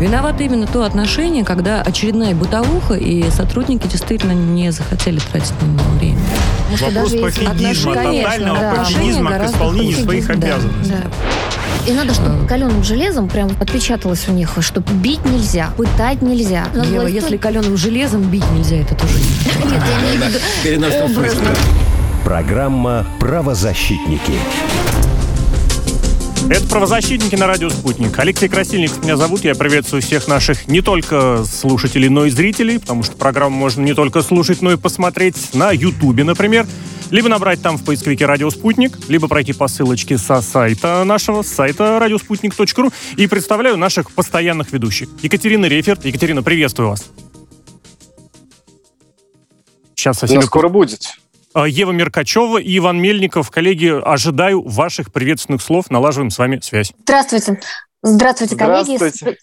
Виновато именно то отношение, когда очередная бытовуха, и сотрудники действительно не захотели тратить на него время. Потому Вопрос даже пофигизма, тотального да, пофигизма к исполнению своих обязанностей. Да. И надо, чтобы каленым железом прям отпечаталось у них, что бить нельзя, пытать нельзя. Надо Ева, если каленым железом бить нельзя, это тоже Нет, я имею в виду. Программа «Правозащитники». Это «Правозащитники» на радио «Спутник». Алексей Красильников меня зовут. Я приветствую всех наших не только слушателей, но и зрителей, потому что программу можно не только слушать, но и посмотреть на Ютубе, например. Либо набрать там в поисковике «Радио Спутник», либо пройти по ссылочке со сайта нашего, с сайта радиоспутник.ру. И представляю наших постоянных ведущих. Екатерина Реферт. Екатерина, приветствую вас. Сейчас совсем... скоро будет. А, Ева Меркачева и Иван Мельников. Коллеги, ожидаю ваших приветственных слов. Налаживаем с вами связь. Здравствуйте. Здравствуйте, коллеги. Здравствуйте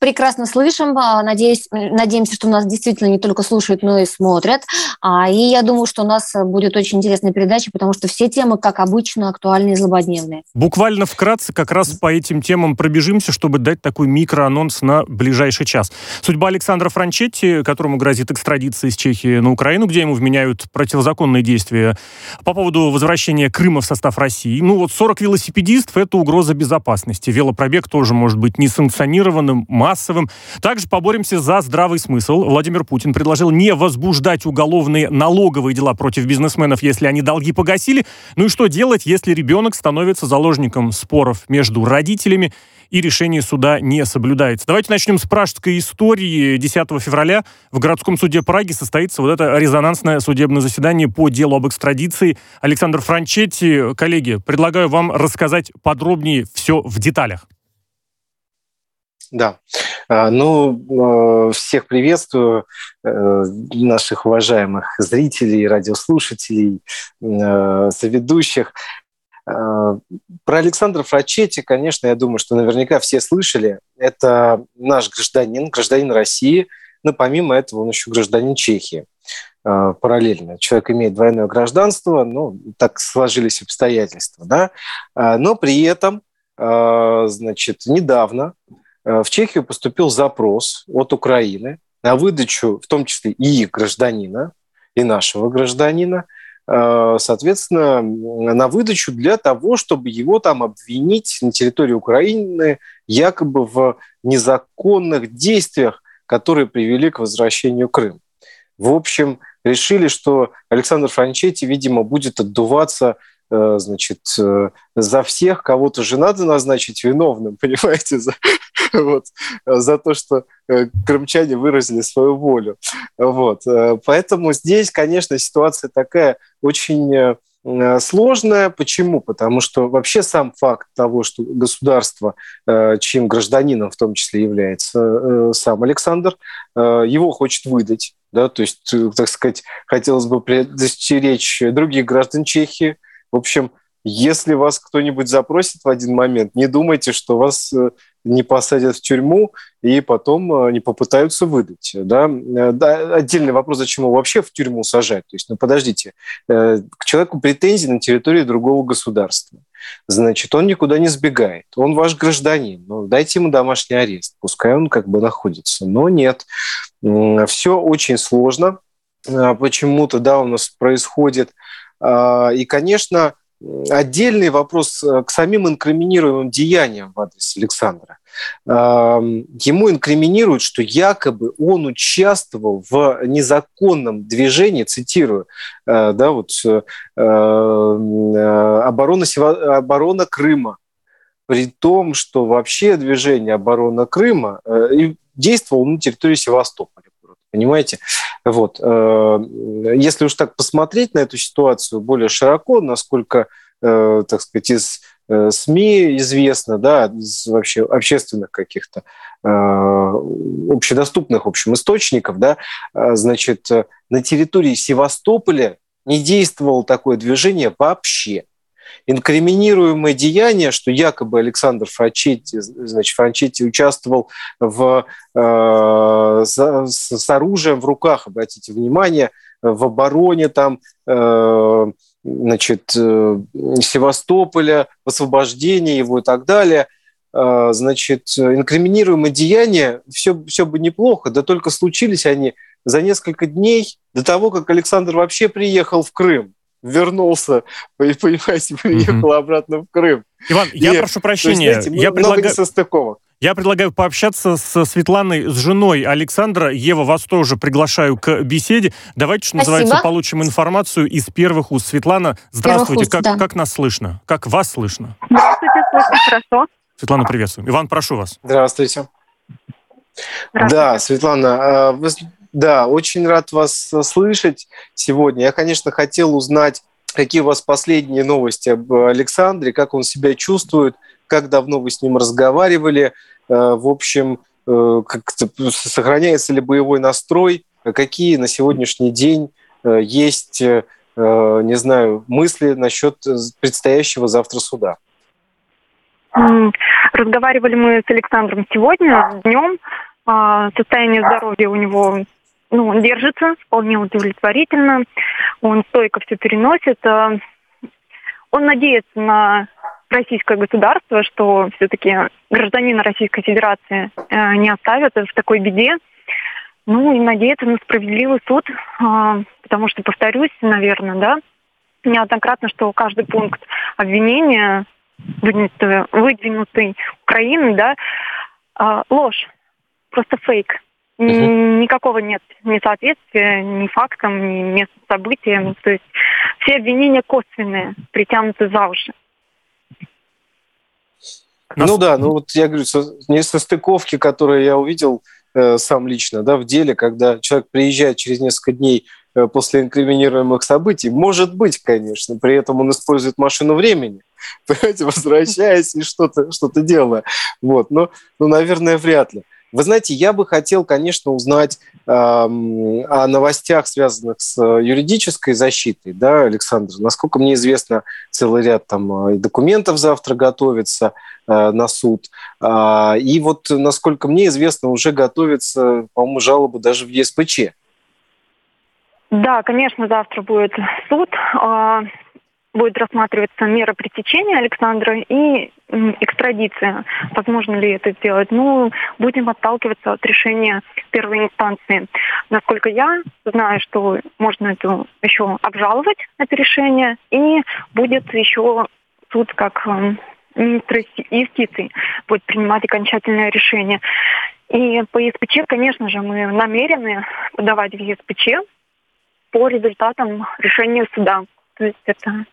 прекрасно слышим. А, надеюсь, надеемся, что нас действительно не только слушают, но и смотрят. А, и я думаю, что у нас будет очень интересная передача, потому что все темы, как обычно, актуальны и злободневные. Буквально вкратце как раз по этим темам пробежимся, чтобы дать такой микроанонс на ближайший час. Судьба Александра Франчетти, которому грозит экстрадиция из Чехии на Украину, где ему вменяют противозаконные действия по поводу возвращения Крыма в состав России. Ну вот 40 велосипедистов – это угроза безопасности. Велопробег тоже может быть несанкционированным, массовым. Также поборемся за здравый смысл. Владимир Путин предложил не возбуждать уголовные налоговые дела против бизнесменов, если они долги погасили. Ну и что делать, если ребенок становится заложником споров между родителями и решение суда не соблюдается. Давайте начнем с пражской истории. 10 февраля в городском суде Праги состоится вот это резонансное судебное заседание по делу об экстрадиции. Александр Франчетти, коллеги, предлагаю вам рассказать подробнее все в деталях. Да. А, ну, а, всех приветствую, э, наших уважаемых зрителей, радиослушателей, э, соведущих. А, про Александра Фрачетти, конечно, я думаю, что наверняка все слышали. Это наш гражданин, гражданин России, но помимо этого он еще гражданин Чехии параллельно. Человек имеет двойное гражданство, ну, так сложились обстоятельства, да, но при этом, значит, недавно в Чехию поступил запрос от Украины на выдачу, в том числе и гражданина, и нашего гражданина, э, соответственно, на выдачу для того, чтобы его там обвинить на территории Украины якобы в незаконных действиях, которые привели к возвращению Крыма. В общем, решили, что Александр Франчетти, видимо, будет отдуваться Э, значит, э, за всех кого-то же надо назначить виновным, понимаете, за, вот, за то, что э, крымчане выразили свою волю. Вот. Поэтому здесь, конечно, ситуация такая очень сложная. Почему? Потому что вообще сам факт того, что государство, чьим гражданином в том числе является сам Александр, его хочет выдать. Да, то есть, так сказать, хотелось бы предостеречь других граждан Чехии, в общем, если вас кто-нибудь запросит в один момент, не думайте, что вас э, не посадят в тюрьму и потом э, не попытаются выдать. Да? Э, да, отдельный вопрос, зачем его вообще в тюрьму сажать. То есть, ну подождите, к человеку претензии на территории другого государства. Значит, он никуда не сбегает. Он ваш гражданин. Ну, дайте ему домашний арест. Пускай он как бы находится. Но нет. Все очень сложно. Почему-то, да, у нас происходит а, и, конечно, отдельный вопрос э, к самим инкриминируемым деяниям в адрес Александра. А, ему инкриминируют, что якобы он участвовал в незаконном движении, цитирую, э, да, вот, э, оборона, оборона Крыма, при том, что вообще движение оборона Крыма действовало на территории Севастополя. Понимаете? Вот. Э, если уж так посмотреть на эту ситуацию более широко, насколько, э, так сказать, из э, СМИ известно, да, из вообще общественных каких-то общедоступных, в общем, источников, да, значит, на территории Севастополя не действовало такое движение вообще инкриминируемое деяние, что якобы Александр Франчетти, значит, Франчетти участвовал в, э, с, с оружием в руках, обратите внимание, в обороне там, э, значит, э, Севастополя, в освобождении его и так далее. значит, инкриминируемые деяния, все, все бы неплохо, да только случились они за несколько дней до того, как Александр вообще приехал в Крым вернулся, понимаете, приехал угу. обратно в Крым. Иван, и, я прошу прощения. Есть, знаете, я предлагаю... несостыковок. Я предлагаю пообщаться с Светланой, с женой Александра. Ева, вас тоже приглашаю к беседе. Давайте, что Спасибо. называется, получим информацию из первых уст. Светлана, здравствуйте. Уст, как, да. как нас слышно? Как вас слышно? Здравствуйте, слышно хорошо. Светлана, приветствую. Иван, прошу вас. Здравствуйте. Здравствуйте. Да, Светлана, а, вы да, очень рад вас э, слышать сегодня. Я, конечно, хотел узнать, какие у вас последние новости об Александре, как он себя чувствует, как давно вы с ним разговаривали, э, в общем, э, как сохраняется ли боевой настрой, какие на сегодняшний день есть, не знаю, мысли насчет предстоящего завтра суда. Разговаривали мы с Александром сегодня днем. А, состояние здоровья у него ну, он держится вполне удовлетворительно, он стойко все переносит. А, он надеется на российское государство, что все-таки гражданина Российской Федерации э, не оставят в такой беде. Ну и надеяться на справедливый суд, а, потому что, повторюсь, наверное, да, неоднократно, что каждый пункт обвинения, выдвинутый, выдвинутый Украиной, да, а, ложь, просто фейк. Никакого нет несоответствия ни фактам, ни местным событиям. То есть все обвинения косвенные, притянуты за уши. Ну да, ну вот я говорю, не со стыковки, которые я увидел э, сам лично, да, в деле, когда человек приезжает через несколько дней э, после инкриминируемых событий, может быть, конечно, при этом он использует машину времени, понимаете, возвращаясь и что-то что делая. Вот, но, ну, наверное, вряд ли. Вы знаете, я бы хотел, конечно, узнать э, о новостях, связанных с э, юридической защитой, да, Александр. Насколько мне известно, целый ряд там э, документов завтра готовится э, на суд. Э, и вот, насколько мне известно, уже готовится, по-моему, жалоба даже в ЕСПЧ. Да, конечно, завтра будет суд. Будет рассматриваться мера пресечения Александра и экстрадиция. Возможно ли это сделать? Ну, будем отталкиваться от решения первой инстанции. Насколько я знаю, что можно это еще обжаловать, это решение, и будет еще суд как министр юстиции будет принимать окончательное решение. И по ЕСПЧ, конечно же, мы намерены подавать в ЕСПЧ по результатам решения суда. То есть это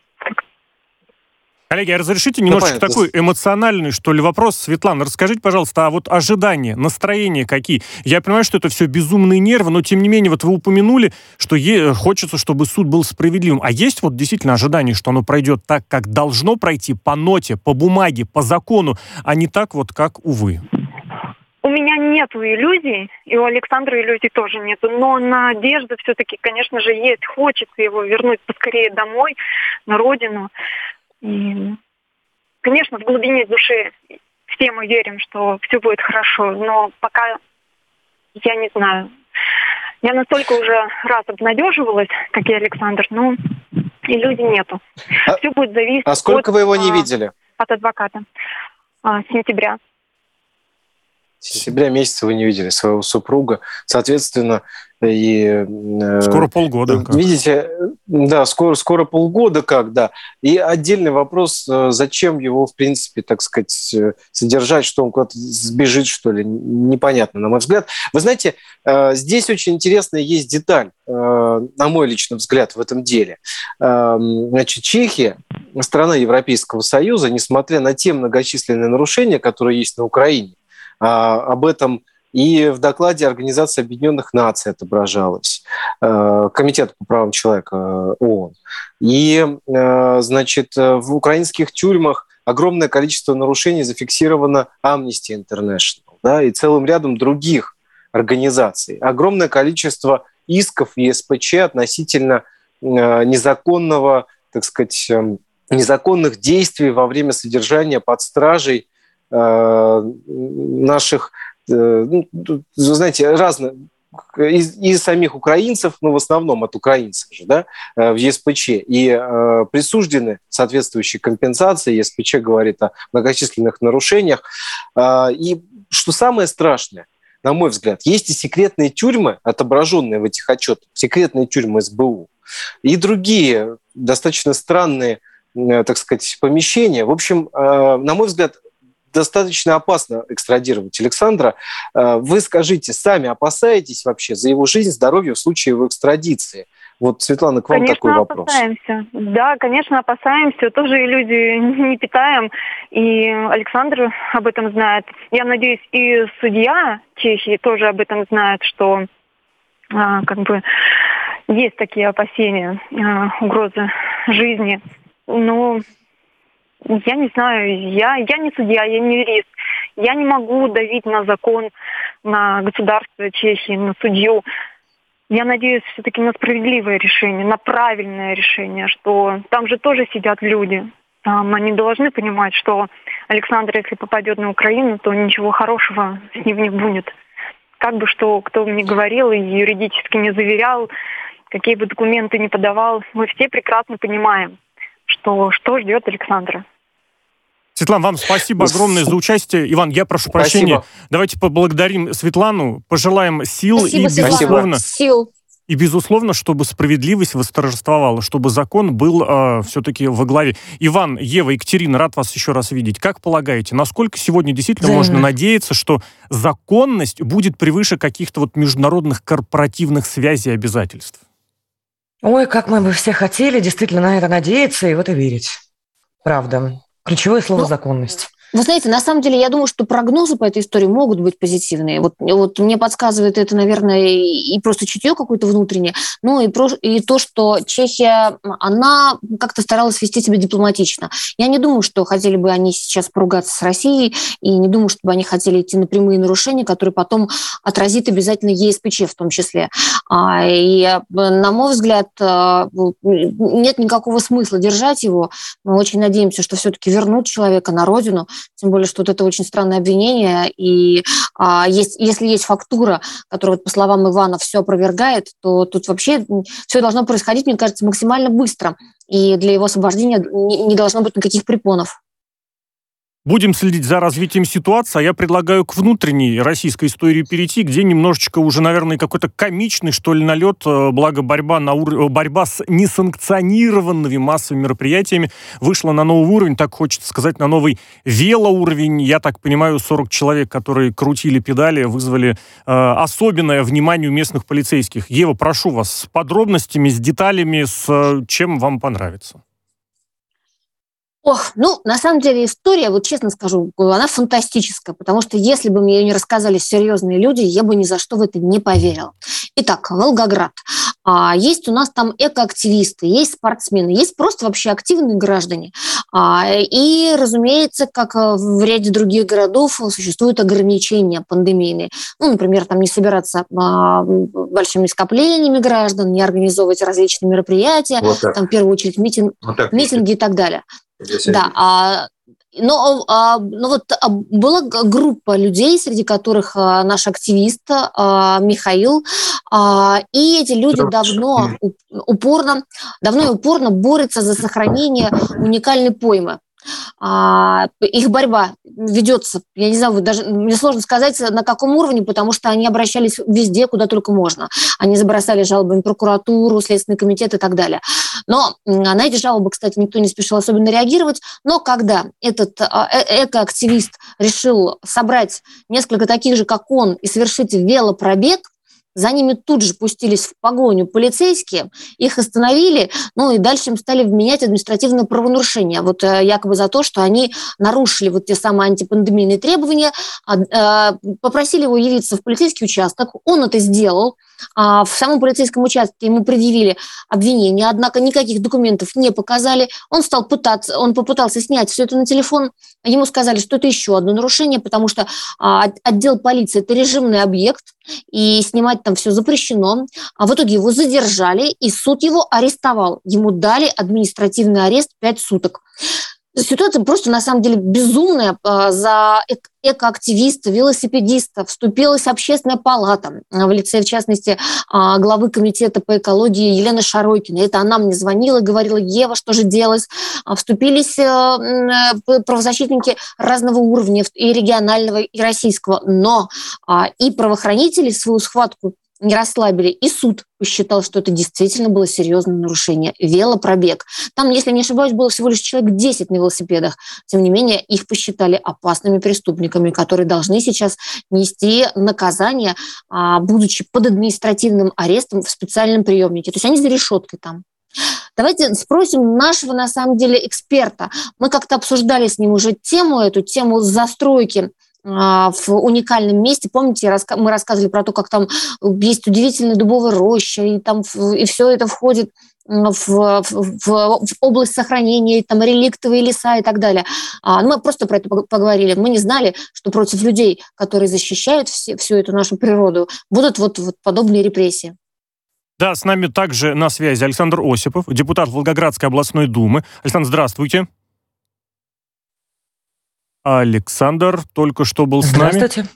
Коллеги, а разрешите немножечко ну, такой эмоциональный, что ли, вопрос. Светлана, расскажите, пожалуйста, а вот ожидания, настроения какие? Я понимаю, что это все безумные нервы, но тем не менее, вот вы упомянули, что е- хочется, чтобы суд был справедливым. А есть вот действительно ожидание, что оно пройдет так, как должно пройти, по ноте, по бумаге, по закону, а не так вот, как, увы? У меня нет иллюзий, и у Александра иллюзий тоже нет. Но надежда все-таки, конечно же, есть. Хочется его вернуть поскорее домой, на родину. И, конечно, в глубине души все мы верим, что все будет хорошо, но пока я не знаю. Я настолько уже раз обнадеживалась, как и Александр, но иллюзий нету. А, все будет зависеть. А сколько от, вы его не а, видели? От адвоката. А, сентября. Сентября месяца вы не видели своего супруга. Соответственно, и, э, скоро полгода. Как. Видите, да, скоро, скоро полгода как, да. И отдельный вопрос, э, зачем его, в принципе, так сказать, э, содержать, что он куда-то сбежит, что ли, непонятно, на мой взгляд. Вы знаете, здесь очень интересная есть деталь, на мой личный взгляд, в этом деле. Значит, Чехия, страна Европейского Союза, несмотря на те многочисленные нарушения, которые есть на Украине, об этом и в докладе Организации Объединенных Наций отображалось, э, Комитет по правам человека э, ООН. И, э, значит, в украинских тюрьмах огромное количество нарушений зафиксировано Amnesty International да, и целым рядом других организаций. Огромное количество исков и СПЧ относительно незаконного, так сказать, эм, незаконных действий во время содержания под стражей наших Э, ну, знаете, разные, и, самих украинцев, ну, в основном от украинцев же, да, в ЕСПЧ, и э, присуждены соответствующие компенсации. ЕСПЧ говорит о многочисленных нарушениях. Э, и что самое страшное, на мой взгляд, есть и секретные тюрьмы, отображенные в этих отчетах, секретные тюрьмы СБУ, и другие достаточно странные, э, так сказать, помещения. В общем, э, на мой взгляд, достаточно опасно экстрадировать Александра. Э, вы скажите, сами опасаетесь вообще за его жизнь, здоровье в случае его экстрадиции? Вот, Светлана, к вам конечно, такой вопрос. опасаемся. Да, конечно, опасаемся. Тоже иллюзии не питаем. И Александр об этом знает. Я надеюсь, и судья Чехии тоже об этом знает, что а, как бы есть такие опасения, а, угрозы жизни. Но я не знаю, я, я не судья, я не юрист. Я не могу давить на закон, на государство Чехии, на судью. Я надеюсь все-таки на справедливое решение, на правильное решение, что там же тоже сидят люди. Там они должны понимать, что Александр, если попадет на Украину, то ничего хорошего с ним не будет. Как бы что кто мне говорил и юридически не заверял, какие бы документы не подавал, мы все прекрасно понимаем, что, что ждет Александра. Светлана, вам спасибо огромное за участие. Иван, я прошу прощения. Спасибо. Давайте поблагодарим Светлану, пожелаем сил спасибо, и, безусловно, сил. И, безусловно, чтобы справедливость восторжествовала, чтобы закон был э, все-таки во главе. Иван, Ева, Екатерина, рад вас еще раз видеть. Как полагаете, насколько сегодня действительно Взаимно. можно надеяться, что законность будет превыше каких-то вот международных корпоративных связей и обязательств? Ой, как мы бы все хотели действительно на это надеяться и в это верить. Правда. Ключевое слово ну, «законность». Вы знаете, на самом деле, я думаю, что прогнозы по этой истории могут быть позитивные. Вот, вот мне подсказывает это, наверное, и просто чутье какое-то внутреннее, ну и, про, и то, что Чехия, она как-то старалась вести себя дипломатично. Я не думаю, что хотели бы они сейчас поругаться с Россией, и не думаю, чтобы они хотели идти на прямые нарушения, которые потом отразит обязательно ЕСПЧ в том числе. А, и, на мой взгляд, а, нет никакого смысла держать его. Мы очень надеемся, что все-таки вернут человека на родину, тем более, что вот это очень странное обвинение, и а, есть, если есть фактура, которая, вот, по словам Ивана, все опровергает, то тут вообще все должно происходить, мне кажется, максимально быстро, и для его освобождения не, не должно быть никаких препонов. Будем следить за развитием ситуации, а я предлагаю к внутренней российской истории перейти, где немножечко уже, наверное, какой-то комичный, что ли, налет, э, благо борьба, на ур... Э, борьба с несанкционированными массовыми мероприятиями вышла на новый уровень, так хочется сказать, на новый велоуровень. Я так понимаю, 40 человек, которые крутили педали, вызвали э, особенное внимание у местных полицейских. Ева, прошу вас, с подробностями, с деталями, с э, чем вам понравится. Ох, ну, на самом деле история, вот честно скажу, она фантастическая, потому что если бы мне ее не рассказали серьезные люди, я бы ни за что в это не поверила. Итак, Волгоград. А, есть у нас там экоактивисты, есть спортсмены, есть просто вообще активные граждане. А, и, разумеется, как в ряде других городов существуют ограничения пандемийные. Ну, например, там не собираться а, большими скоплениями граждан, не организовывать различные мероприятия, вот там в первую очередь митинг, вот митинги и так далее. Да, а, но, а, ну вот а, была группа людей, среди которых а, наш активист а, Михаил, а, и эти люди давно упорно, давно и упорно борются за сохранение уникальной поймы. А, их борьба ведется, я не знаю, даже мне сложно сказать, на каком уровне, потому что они обращались везде, куда только можно. Они забросали жалобами прокуратуру, Следственный комитет и так далее. Но на эти жалобы, кстати, никто не спешил особенно реагировать. Но когда этот а, э, экоактивист решил собрать несколько таких же, как он, и совершить велопробег, за ними тут же пустились в погоню полицейские, их остановили, ну и дальше им стали вменять административное правонарушение. Вот э, якобы за то, что они нарушили вот те самые антипандемийные требования, а, э, попросили его явиться в полицейский участок, он это сделал, а в самом полицейском участке ему предъявили обвинение, однако никаких документов не показали. Он стал пытаться, он попытался снять все это на телефон. Ему сказали, что это еще одно нарушение, потому что а, отдел полиции – это режимный объект, и снимать там все запрещено. А в итоге его задержали, и суд его арестовал. Ему дали административный арест 5 суток. Ситуация просто на самом деле безумная. А, за экоактивистов, велосипедистов вступилась общественная палата в лице, в частности, а, главы комитета по экологии Елены Шаройкиной. Это она мне звонила говорила, Ева, что же делать? А, вступились э, э, правозащитники разного уровня, и регионального, и российского. Но и правоохранители свою схватку не расслабили. И суд посчитал, что это действительно было серьезное нарушение. Велопробег. Там, если не ошибаюсь, было всего лишь человек 10 на велосипедах. Тем не менее, их посчитали опасными преступниками, которые должны сейчас нести наказание, а, будучи под административным арестом в специальном приемнике. То есть они за решеткой там. Давайте спросим нашего, на самом деле, эксперта. Мы как-то обсуждали с ним уже тему, эту тему застройки в уникальном месте. Помните, мы рассказывали про то, как там есть удивительная дубовая роща, и там и все это входит в, в, в, область сохранения, там реликтовые леса и так далее. А, мы просто про это поговорили. Мы не знали, что против людей, которые защищают все, всю эту нашу природу, будут вот, вот подобные репрессии. Да, с нами также на связи Александр Осипов, депутат Волгоградской областной думы. Александр, здравствуйте. Александр только что был с нами. Здравствуйте.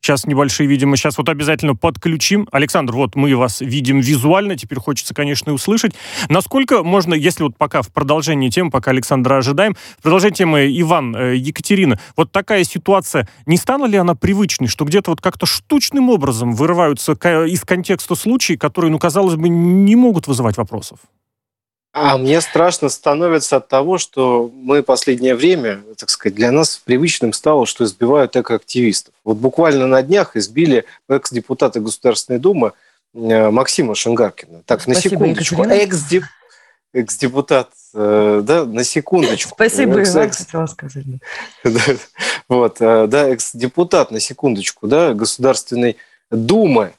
Сейчас небольшие, видимо, сейчас вот обязательно подключим. Александр, вот мы вас видим визуально, теперь хочется, конечно, и услышать. Насколько можно, если вот пока в продолжении темы, пока Александра ожидаем, в продолжении темы Иван, э, Екатерина, вот такая ситуация, не стала ли она привычной, что где-то вот как-то штучным образом вырываются из контекста случаи, которые, ну, казалось бы, не могут вызывать вопросов? А мне страшно становится от того, что мы последнее время, так сказать, для нас привычным стало, что избивают экоактивистов. Вот буквально на днях избили экс-депутата Государственной Думы э, Максима Шенгаркина. Так, Спасибо, на секундочку. Экс-деп... Экс-депутат, э, да, на секундочку. Спасибо, экс, Иван, хотела сказать. вот, э, да, экс-депутат, на секундочку, да, Государственной Думы,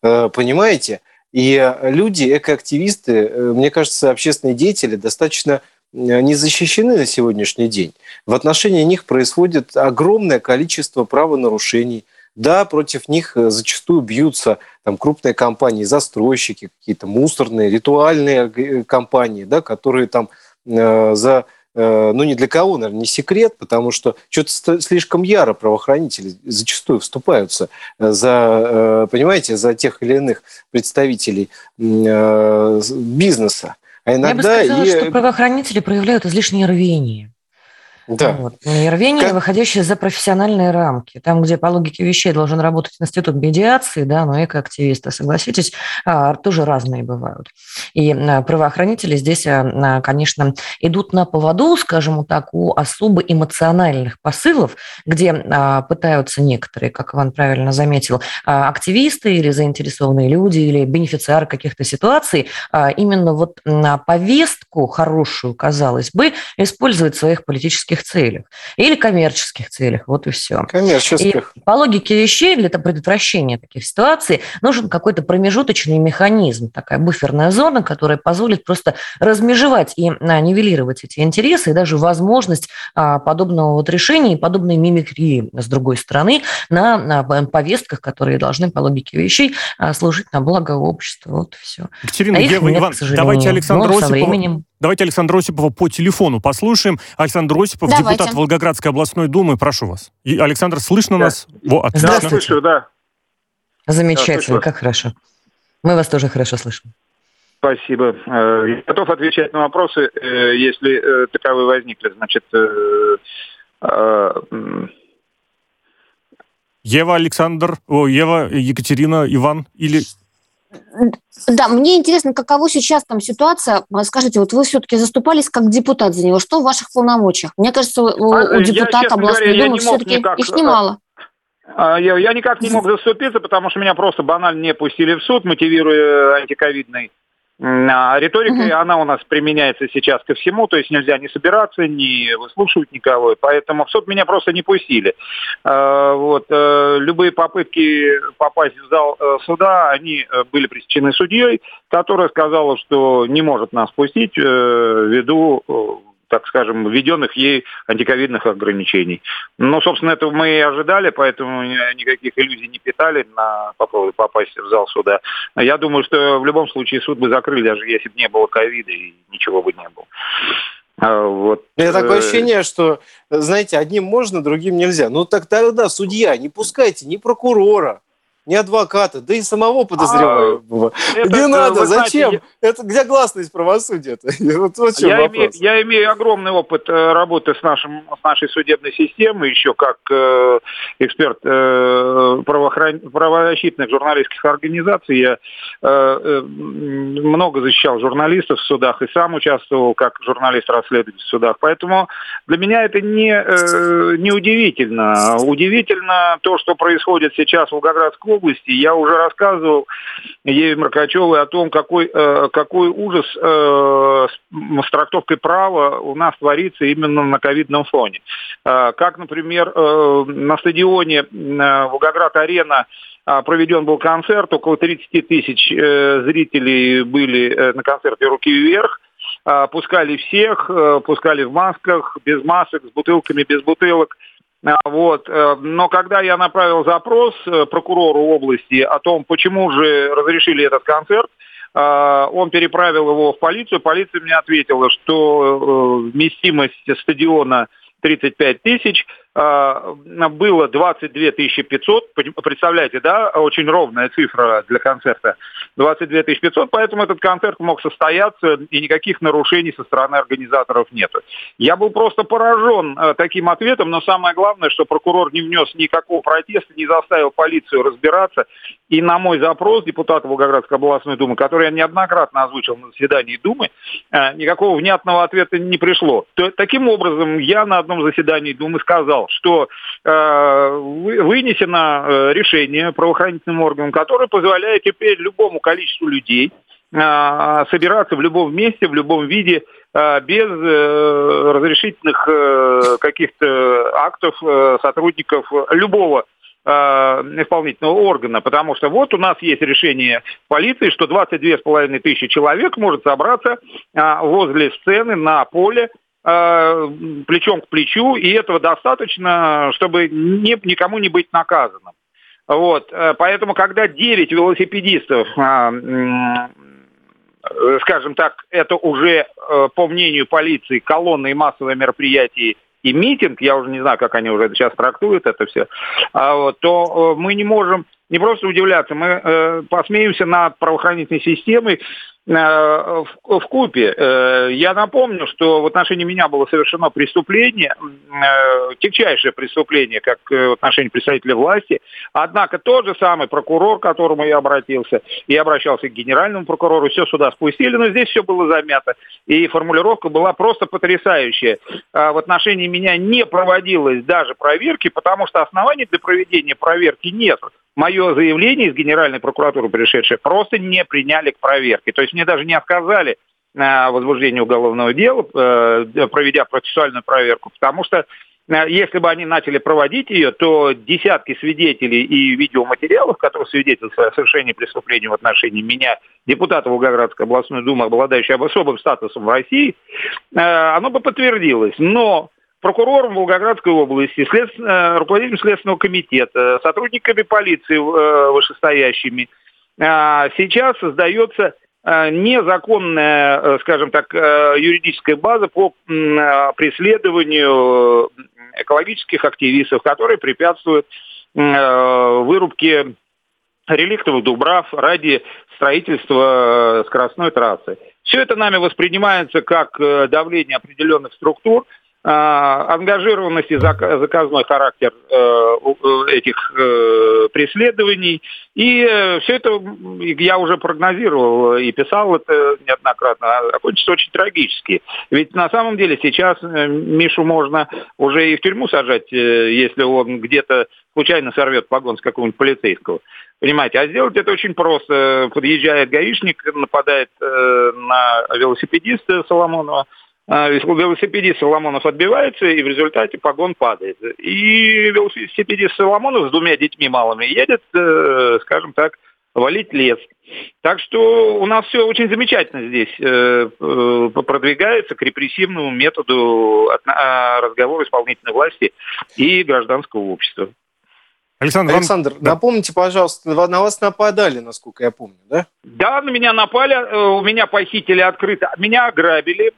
понимаете? И люди, экоактивисты, э, мне кажется, общественные деятели достаточно э, не защищены на сегодняшний день. В отношении них происходит огромное количество правонарушений. Да, против них э, зачастую бьются там, крупные компании, застройщики, какие-то мусорные, ритуальные компании, да, которые там э, за Э, ну, ни для кого, наверное, не секрет, потому что что-то слишком яро правоохранители зачастую вступаются э, за, э, понимаете, за тех или иных представителей бизнеса. А иногда Я бы сказала, и... что правоохранители проявляют излишнее рвение. Да. Вот. Рвение, как... выходящее за профессиональные рамки. Там, где по логике вещей должен работать институт медиации, да, но экоактивисты, согласитесь, а, тоже разные бывают. И а, правоохранители здесь, а, конечно, идут на поводу, скажем так, у особо эмоциональных посылов, где пытаются некоторые, как Иван правильно заметил, активисты или заинтересованные люди, или бенефициары каких-то ситуаций, именно вот на повестку хорошую, казалось бы, использовать в своих политических политических целях или коммерческих целях. Вот и все. Коммерческих. И по логике вещей для предотвращения таких ситуаций нужен какой-то промежуточный механизм, такая буферная зона, которая позволит просто размежевать и а, нивелировать эти интересы и даже возможность а, подобного вот решения и подобной мимикрии, с другой стороны, на, на повестках, которые должны по логике вещей а, служить на благо общества. Вот и все. Екатерина, а Ева, нет, Иван, давайте Александр Осипов, Давайте Александра Осипова по телефону послушаем. Александр Осипов, Давайте. депутат Волгоградской областной думы. Прошу вас. И, Александр, слышно да. нас? Во, отлично. Да, слышу, да. Замечательно, да, как хорошо. Мы вас тоже хорошо слышим. Спасибо. Э, я готов отвечать на вопросы, э, если э, таковые возникли. Значит, Ева, Александр, о, Ева, Екатерина, Иван или да, мне интересно, каково сейчас там ситуация. А скажите, вот вы все-таки заступались как депутат за него. Что в ваших полномочиях? Мне кажется, у, а, у депутата областной говоря, думы все-таки никак... их немало. А, я, я никак не мог заступиться, потому что меня просто банально не пустили в суд, мотивируя антиковидной а риторика, угу. она у нас применяется сейчас ко всему, то есть нельзя не собираться, не выслушивать никого, поэтому в суд меня просто не пустили. А, вот. Э, любые попытки попасть в зал э, суда, они э, были пресечены судьей, которая сказала, что не может нас пустить ввиду так скажем, введенных ей антиковидных ограничений. Ну, собственно, этого мы и ожидали, поэтому никаких иллюзий не питали на попробовать попасть в зал суда. Я думаю, что в любом случае суд бы закрыли, даже если бы не было ковида и ничего бы не было. А, вот. У меня такое ощущение, что, знаете, одним можно, другим нельзя. Ну так тогда судья, не пускайте ни прокурора, ни адвоката, да и самого подозреваемого. А, не это, надо, зачем? Знаете, это где гласность правосудия-то? Вот, вот я, имею, я имею огромный опыт э, работы с, нашим, с нашей судебной системой, еще как э, эксперт э, правоохран... правозащитных журналистских организаций. Я э, э, много защищал журналистов в судах и сам участвовал как журналист-расследователь в судах. Поэтому для меня это не, э, не удивительно. Удивительно то, что происходит сейчас в Волгоградской области. Я уже рассказывал Еве Маркачевой о том, какой, э, какой ужас э, с трактовкой права у нас творится именно на ковидном фоне. Э, как, например, на стадионе Волгоград-Арена проведен был концерт, около 30 тысяч зрителей были на концерте «Руки вверх», пускали всех, пускали в масках, без масок, с бутылками, без бутылок. А, вот. Э, но когда я направил запрос э, прокурору области о том, почему же разрешили этот концерт, э, он переправил его в полицию. Полиция мне ответила, что вместимость стадиона 35 тысяч, было 22 500, представляете, да, очень ровная цифра для концерта, 22 500, поэтому этот концерт мог состояться, и никаких нарушений со стороны организаторов нет. Я был просто поражен э, таким ответом, но самое главное, что прокурор не внес никакого протеста, не заставил полицию разбираться, и на мой запрос депутата Волгоградской областной думы, который я неоднократно озвучил на заседании Думы, э, никакого внятного ответа не пришло. Таким образом, я на одном заседании Думы сказал, что э, вынесено э, решение правоохранительным органам, которое позволяет теперь любому количеству людей э, собираться в любом месте, в любом виде, э, без э, разрешительных э, каких-то актов э, сотрудников любого э, исполнительного органа, потому что вот у нас есть решение полиции, что 22,5 тысячи человек может собраться возле сцены на поле плечом к плечу, и этого достаточно, чтобы не, никому не быть наказанным. Вот, э, поэтому, когда 9 велосипедистов, э, скажем так, это уже, по мнению полиции, колонны и массовые мероприятия и митинг, я уже не знаю, как они уже сейчас трактуют это все, а то мы не можем не просто удивляться, мы э, посмеемся над правоохранительной системой, Э, в, в купе. Э, я напомню, что в отношении меня было совершено преступление, э, тягчайшее преступление, как в отношении представителя власти. Однако тот же самый прокурор, к которому я обратился, я обращался к генеральному прокурору, все сюда спустили, но здесь все было замято. И формулировка была просто потрясающая. В отношении меня не проводилось даже проверки, потому что оснований для проведения проверки нет мое заявление из Генеральной прокуратуры пришедшее просто не приняли к проверке. То есть мне даже не отказали э, возбуждении уголовного дела, э, проведя процессуальную проверку, потому что э, если бы они начали проводить ее, то десятки свидетелей и видеоматериалов, которые свидетельствуют о совершении преступления в отношении меня, депутата Волгоградской областной думы, обладающего особым статусом в России, оно бы подтвердилось. Но прокурором Волгоградской области, след... Э, руководителем Следственного комитета, сотрудниками полиции э, вышестоящими. А, сейчас создается э, незаконная, скажем так, юридическая база по преследованию экологических активистов, которые препятствуют вырубке реликтовых дубрав ради строительства скоростной трассы. Все это нами воспринимается как давление определенных структур, ангажированность и заказной характер э, этих э, преследований. И э, все это я уже прогнозировал и писал это неоднократно, а окончится очень трагически. Ведь на самом деле сейчас Мишу можно уже и в тюрьму сажать, если он где-то случайно сорвет погон с какого-нибудь полицейского. Понимаете, а сделать это очень просто. Подъезжает гаишник, нападает на велосипедиста Соломонова, а, велосипедист Соломонов отбивается, и в результате погон падает. И велосипедист Соломонов с двумя детьми малыми едет, э, скажем так, валить лес. Так что у нас все очень замечательно здесь э, э, продвигается к репрессивному методу разговора исполнительной власти и гражданского общества. Александр, Александр вам... напомните, пожалуйста, на вас нападали, насколько я помню, да? Да, на меня напали, э, у меня похитили открыто, меня ограбили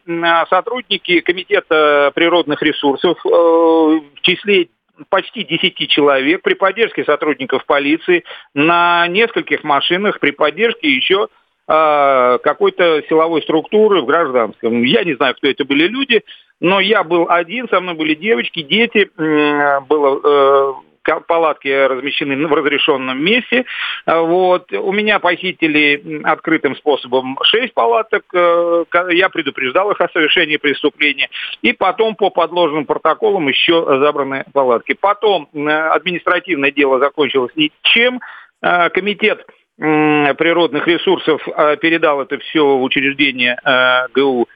сотрудники Комитета природных ресурсов э, в числе почти 10 человек при поддержке сотрудников полиции на нескольких машинах при поддержке еще э, какой-то силовой структуры в гражданском. Я не знаю, кто это были люди, но я был один, со мной были девочки, дети, было палатки размещены в разрешенном месте. А, вот. У меня похитили открытым способом 6 палаток. Э, я предупреждал их о совершении преступления. И потом по подложенным протоколам еще забраны палатки. Потом административное дело закончилось ничем. Э, комитет природных ресурсов передал это все в учреждение ГУ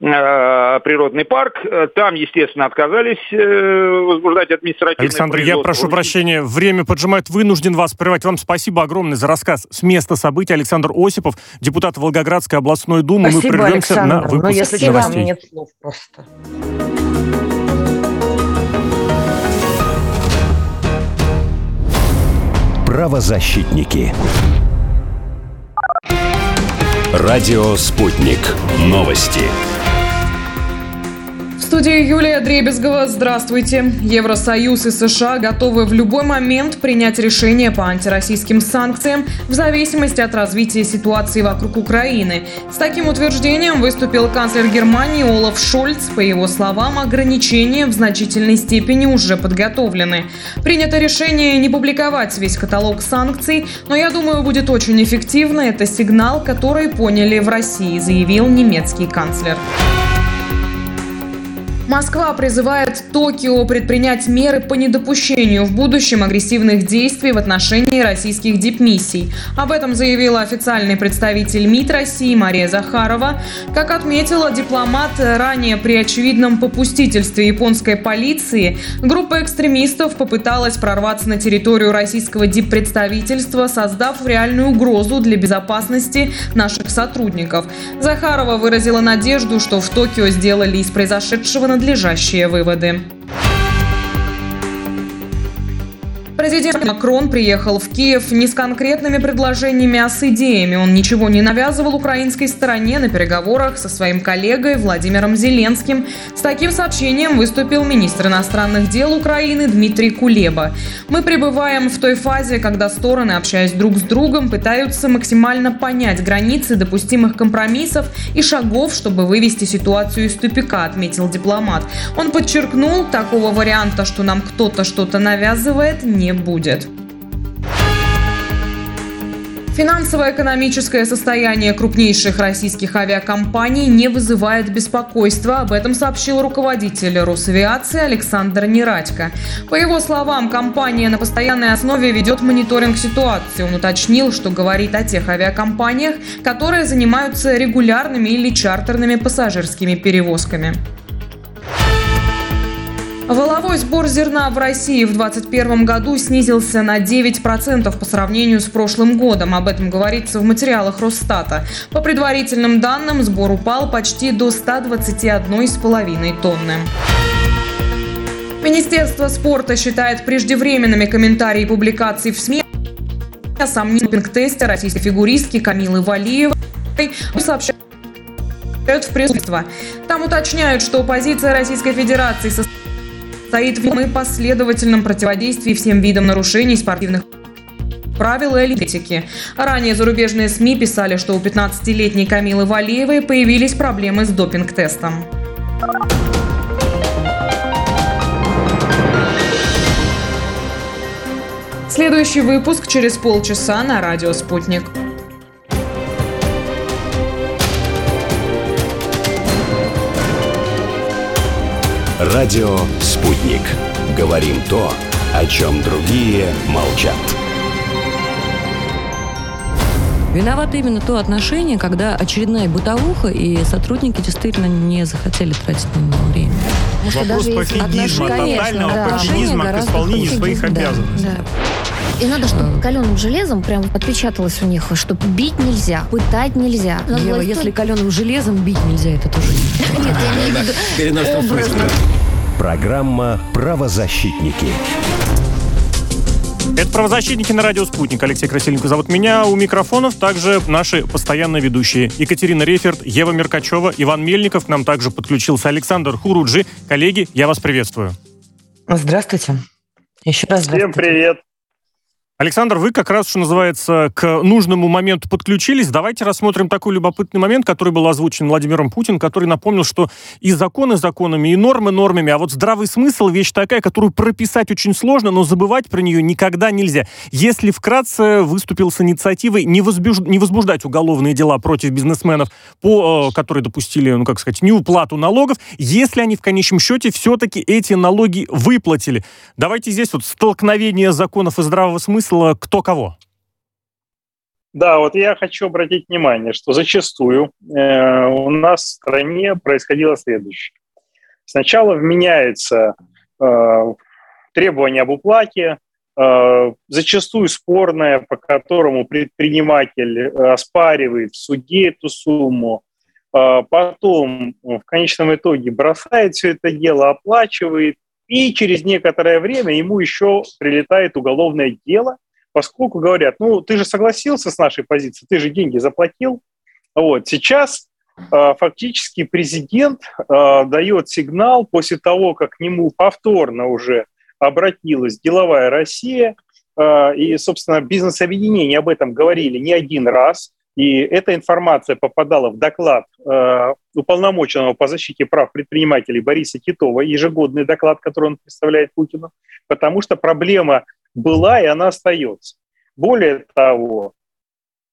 природный парк. Там, естественно, отказались э, возбуждать административное Александр, я прошу прощения, время поджимает, вынужден вас прервать. Вам спасибо огромное за рассказ с места событий. Александр Осипов, депутат Волгоградской областной думы. Спасибо, Мы прервемся Александр. на выпуск Но если новостей. нет слов просто. Правозащитники. Радио «Спутник». Новости студии Юлия Дребезгова. Здравствуйте. Евросоюз и США готовы в любой момент принять решение по антироссийским санкциям в зависимости от развития ситуации вокруг Украины. С таким утверждением выступил канцлер Германии Олаф Шольц. По его словам, ограничения в значительной степени уже подготовлены. Принято решение не публиковать весь каталог санкций, но я думаю, будет очень эффективно. Это сигнал, который поняли в России, заявил немецкий канцлер. Москва призывает Токио предпринять меры по недопущению в будущем агрессивных действий в отношении российских дипмиссий. Об этом заявила официальный представитель МИД России Мария Захарова. Как отметила дипломат, ранее при очевидном попустительстве японской полиции группа экстремистов попыталась прорваться на территорию российского диппредставительства, создав реальную угрозу для безопасности наших сотрудников. Захарова выразила надежду, что в Токио сделали из произошедшего на надлежащие выводы. Президент Макрон приехал в Киев не с конкретными предложениями, а с идеями. Он ничего не навязывал украинской стороне на переговорах со своим коллегой Владимиром Зеленским. С таким сообщением выступил министр иностранных дел Украины Дмитрий Кулеба. Мы пребываем в той фазе, когда стороны, общаясь друг с другом, пытаются максимально понять границы допустимых компромиссов и шагов, чтобы вывести ситуацию из тупика, отметил дипломат. Он подчеркнул, такого варианта, что нам кто-то что-то навязывает, не не будет. Финансово-экономическое состояние крупнейших российских авиакомпаний не вызывает беспокойства. Об этом сообщил руководитель Росавиации Александр Нерадько. По его словам, компания на постоянной основе ведет мониторинг ситуации. Он уточнил, что говорит о тех авиакомпаниях, которые занимаются регулярными или чартерными пассажирскими перевозками. Воловой сбор зерна в России в 2021 году снизился на 9% по сравнению с прошлым годом. Об этом говорится в материалах Росстата. По предварительным данным, сбор упал почти до 121,5 тонны. Министерство спорта считает преждевременными комментарии и публикации в СМИ о сомнительном тесте российской фигуристки Камилы Валиевой сообщают в пресс Там уточняют, что позиция Российской Федерации состоит стоит в последовательном противодействии всем видам нарушений спортивных правил и этики. Ранее зарубежные СМИ писали, что у 15-летней Камилы Валиевой появились проблемы с допинг-тестом. Следующий выпуск через полчаса на радио «Спутник». Радио «Спутник». Говорим то, о чем другие молчат. Виновато именно то отношение, когда очередная бытовуха, и сотрудники действительно не захотели тратить на него время. Вопрос пофигизма, тотального да. пофигизма к исполнению своих обязанностей. Да, да. И надо, чтобы каленым железом прям отпечаталось у них, что бить нельзя, пытать нельзя. Надо Ева, если каленым железом бить нельзя, это тоже не Нет, я имею в виду Программа «Правозащитники». Это «Правозащитники» на радио «Спутник». Алексей Красильников зовут меня. У микрофонов также наши постоянные ведущие. Екатерина Реферт, Ева Меркачева, Иван Мельников. К нам также подключился Александр Хуруджи. Коллеги, я вас приветствую. Здравствуйте. Еще раз здравствуйте. Всем привет. Александр, вы как раз, что называется, к нужному моменту подключились. Давайте рассмотрим такой любопытный момент, который был озвучен Владимиром Путиным, который напомнил, что и законы законами, и нормы нормами, а вот здравый смысл – вещь такая, которую прописать очень сложно, но забывать про нее никогда нельзя. Если вкратце выступил с инициативой не, возбуж... не возбуждать уголовные дела против бизнесменов, по, э, которые допустили, ну как сказать, неуплату налогов, если они в конечном счете все-таки эти налоги выплатили. Давайте здесь вот столкновение законов и здравого смысла смысл кто кого? Да, вот я хочу обратить внимание, что зачастую э, у нас в стране происходило следующее. Сначала вменяется э, требование об уплате, э, зачастую спорное, по которому предприниматель оспаривает в суде эту сумму, э, потом в конечном итоге бросает все это дело, оплачивает, и через некоторое время ему еще прилетает уголовное дело, поскольку говорят, ну, ты же согласился с нашей позицией, ты же деньги заплатил. Вот, сейчас э, фактически президент э, дает сигнал после того, как к нему повторно уже обратилась деловая Россия, э, и, собственно, бизнес-объединения об этом говорили не один раз, и эта информация попадала в доклад э, уполномоченного по защите прав предпринимателей Бориса Титова, ежегодный доклад, который он представляет Путину, потому что проблема была и она остается. Более того,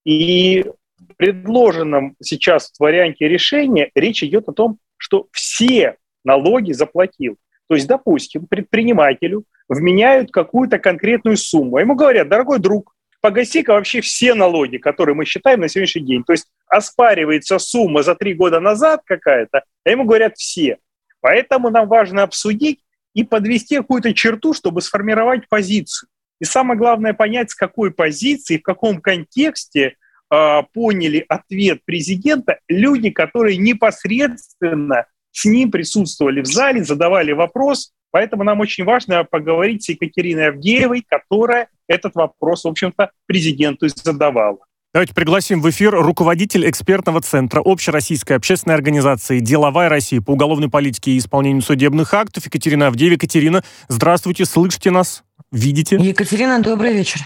и в предложенном сейчас варианте решения речь идет о том, что все налоги заплатил. То есть, допустим, предпринимателю вменяют какую-то конкретную сумму. Ему говорят, дорогой друг, погаси-ка вообще все налоги, которые мы считаем на сегодняшний день. То есть оспаривается сумма за три года назад какая-то, а ему говорят все. Поэтому нам важно обсудить и подвести какую-то черту, чтобы сформировать позицию. И самое главное понять, с какой позиции, в каком контексте э, поняли ответ президента люди, которые непосредственно с ним присутствовали в зале, задавали вопрос. Поэтому нам очень важно поговорить с Екатериной Авдеевой, которая этот вопрос, в общем-то, президенту задавала. Давайте пригласим в эфир руководитель экспертного центра Общероссийской общественной организации «Деловая Россия» по уголовной политике и исполнению судебных актов Екатерина Авдеева. Екатерина, здравствуйте, слышите нас, видите? Екатерина, добрый вечер.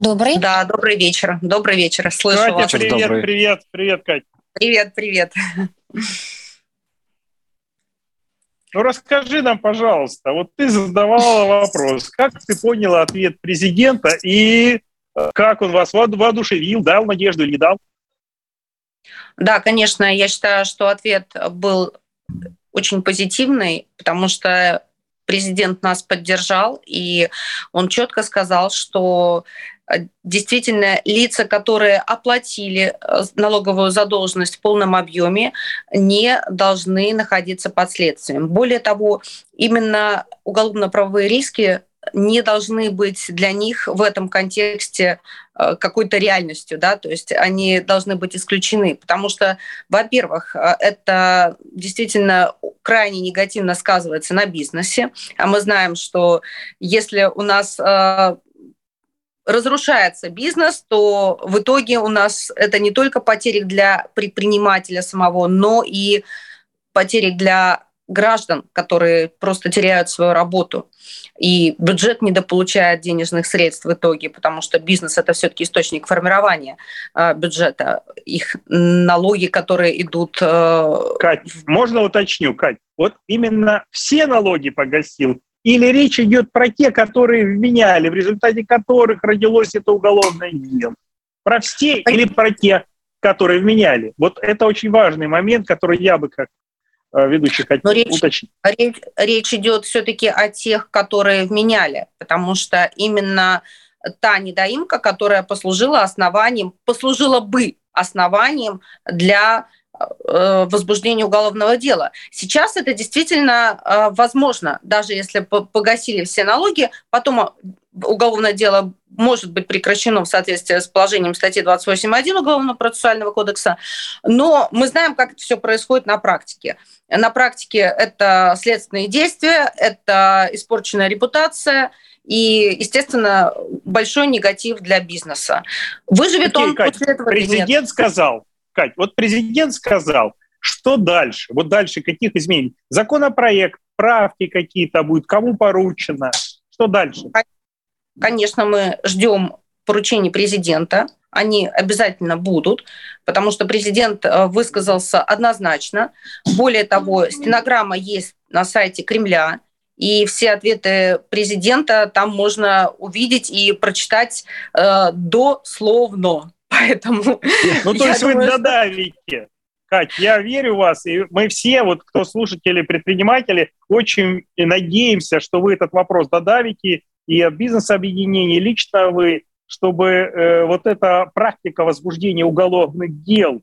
Добрый? Да, добрый вечер. Добрый вечер. Слышу Катя, вас. привет, добрый. привет, привет, Катя. Привет, привет. Ну, расскажи нам, пожалуйста, вот ты задавала вопрос, как ты поняла ответ президента и э, как он вас воодушевил, дал надежду или не дал? Да, конечно, я считаю, что ответ был очень позитивный, потому что президент нас поддержал, и он четко сказал, что действительно лица, которые оплатили э, налоговую задолженность в полном объеме, не должны находиться под следствием. Более того, именно уголовно-правовые риски не должны быть для них в этом контексте э, какой-то реальностью, да, то есть они должны быть исключены, потому что, во-первых, это действительно крайне негативно сказывается на бизнесе, а мы знаем, что если у нас разрушается бизнес, то в итоге у нас это не только потери для предпринимателя самого, но и потери для граждан, которые просто теряют свою работу. И бюджет недополучает денежных средств в итоге, потому что бизнес это все-таки источник формирования э, бюджета, их налоги, которые идут. Э... Кать, можно уточню, Кать? Вот именно все налоги погасил или речь идет про те, которые вменяли, в результате которых родилось это уголовное дело? Про все или про те, которые вменяли? Вот это очень важный момент, который я бы как э, ведущий хотел речь, уточнить. Речь, речь идет все-таки о тех, которые вменяли, потому что именно та недоимка, которая послужила основанием, послужила бы основанием для возбуждения уголовного дела. Сейчас это действительно э, возможно, даже если погасили все налоги, потом э, уголовное дело может быть прекращено в соответствии с положением статьи 28.1 Уголовного процессуального кодекса, но мы знаем, как это все происходит на практике. На практике это следственные действия, это испорченная репутация, и, естественно, большой негатив для бизнеса. Выживет Окей, он Кать, после этого Президент сказал, Кать, вот президент сказал, что дальше? Вот дальше каких изменений? Законопроект, правки какие-то будут, кому поручено? Что дальше? Конечно, мы ждем поручений президента. Они обязательно будут, потому что президент э, высказался однозначно. Более того, стенограмма есть на сайте Кремля, и все ответы президента там можно увидеть и прочитать э, дословно. Поэтому ну, то есть думаю, вы додавите. Кать, я верю в вас, и мы все, вот кто слушатели, предприниматели, очень надеемся, что вы этот вопрос додавите, и бизнес-объединение, лично вы, чтобы э, вот эта практика возбуждения уголовных дел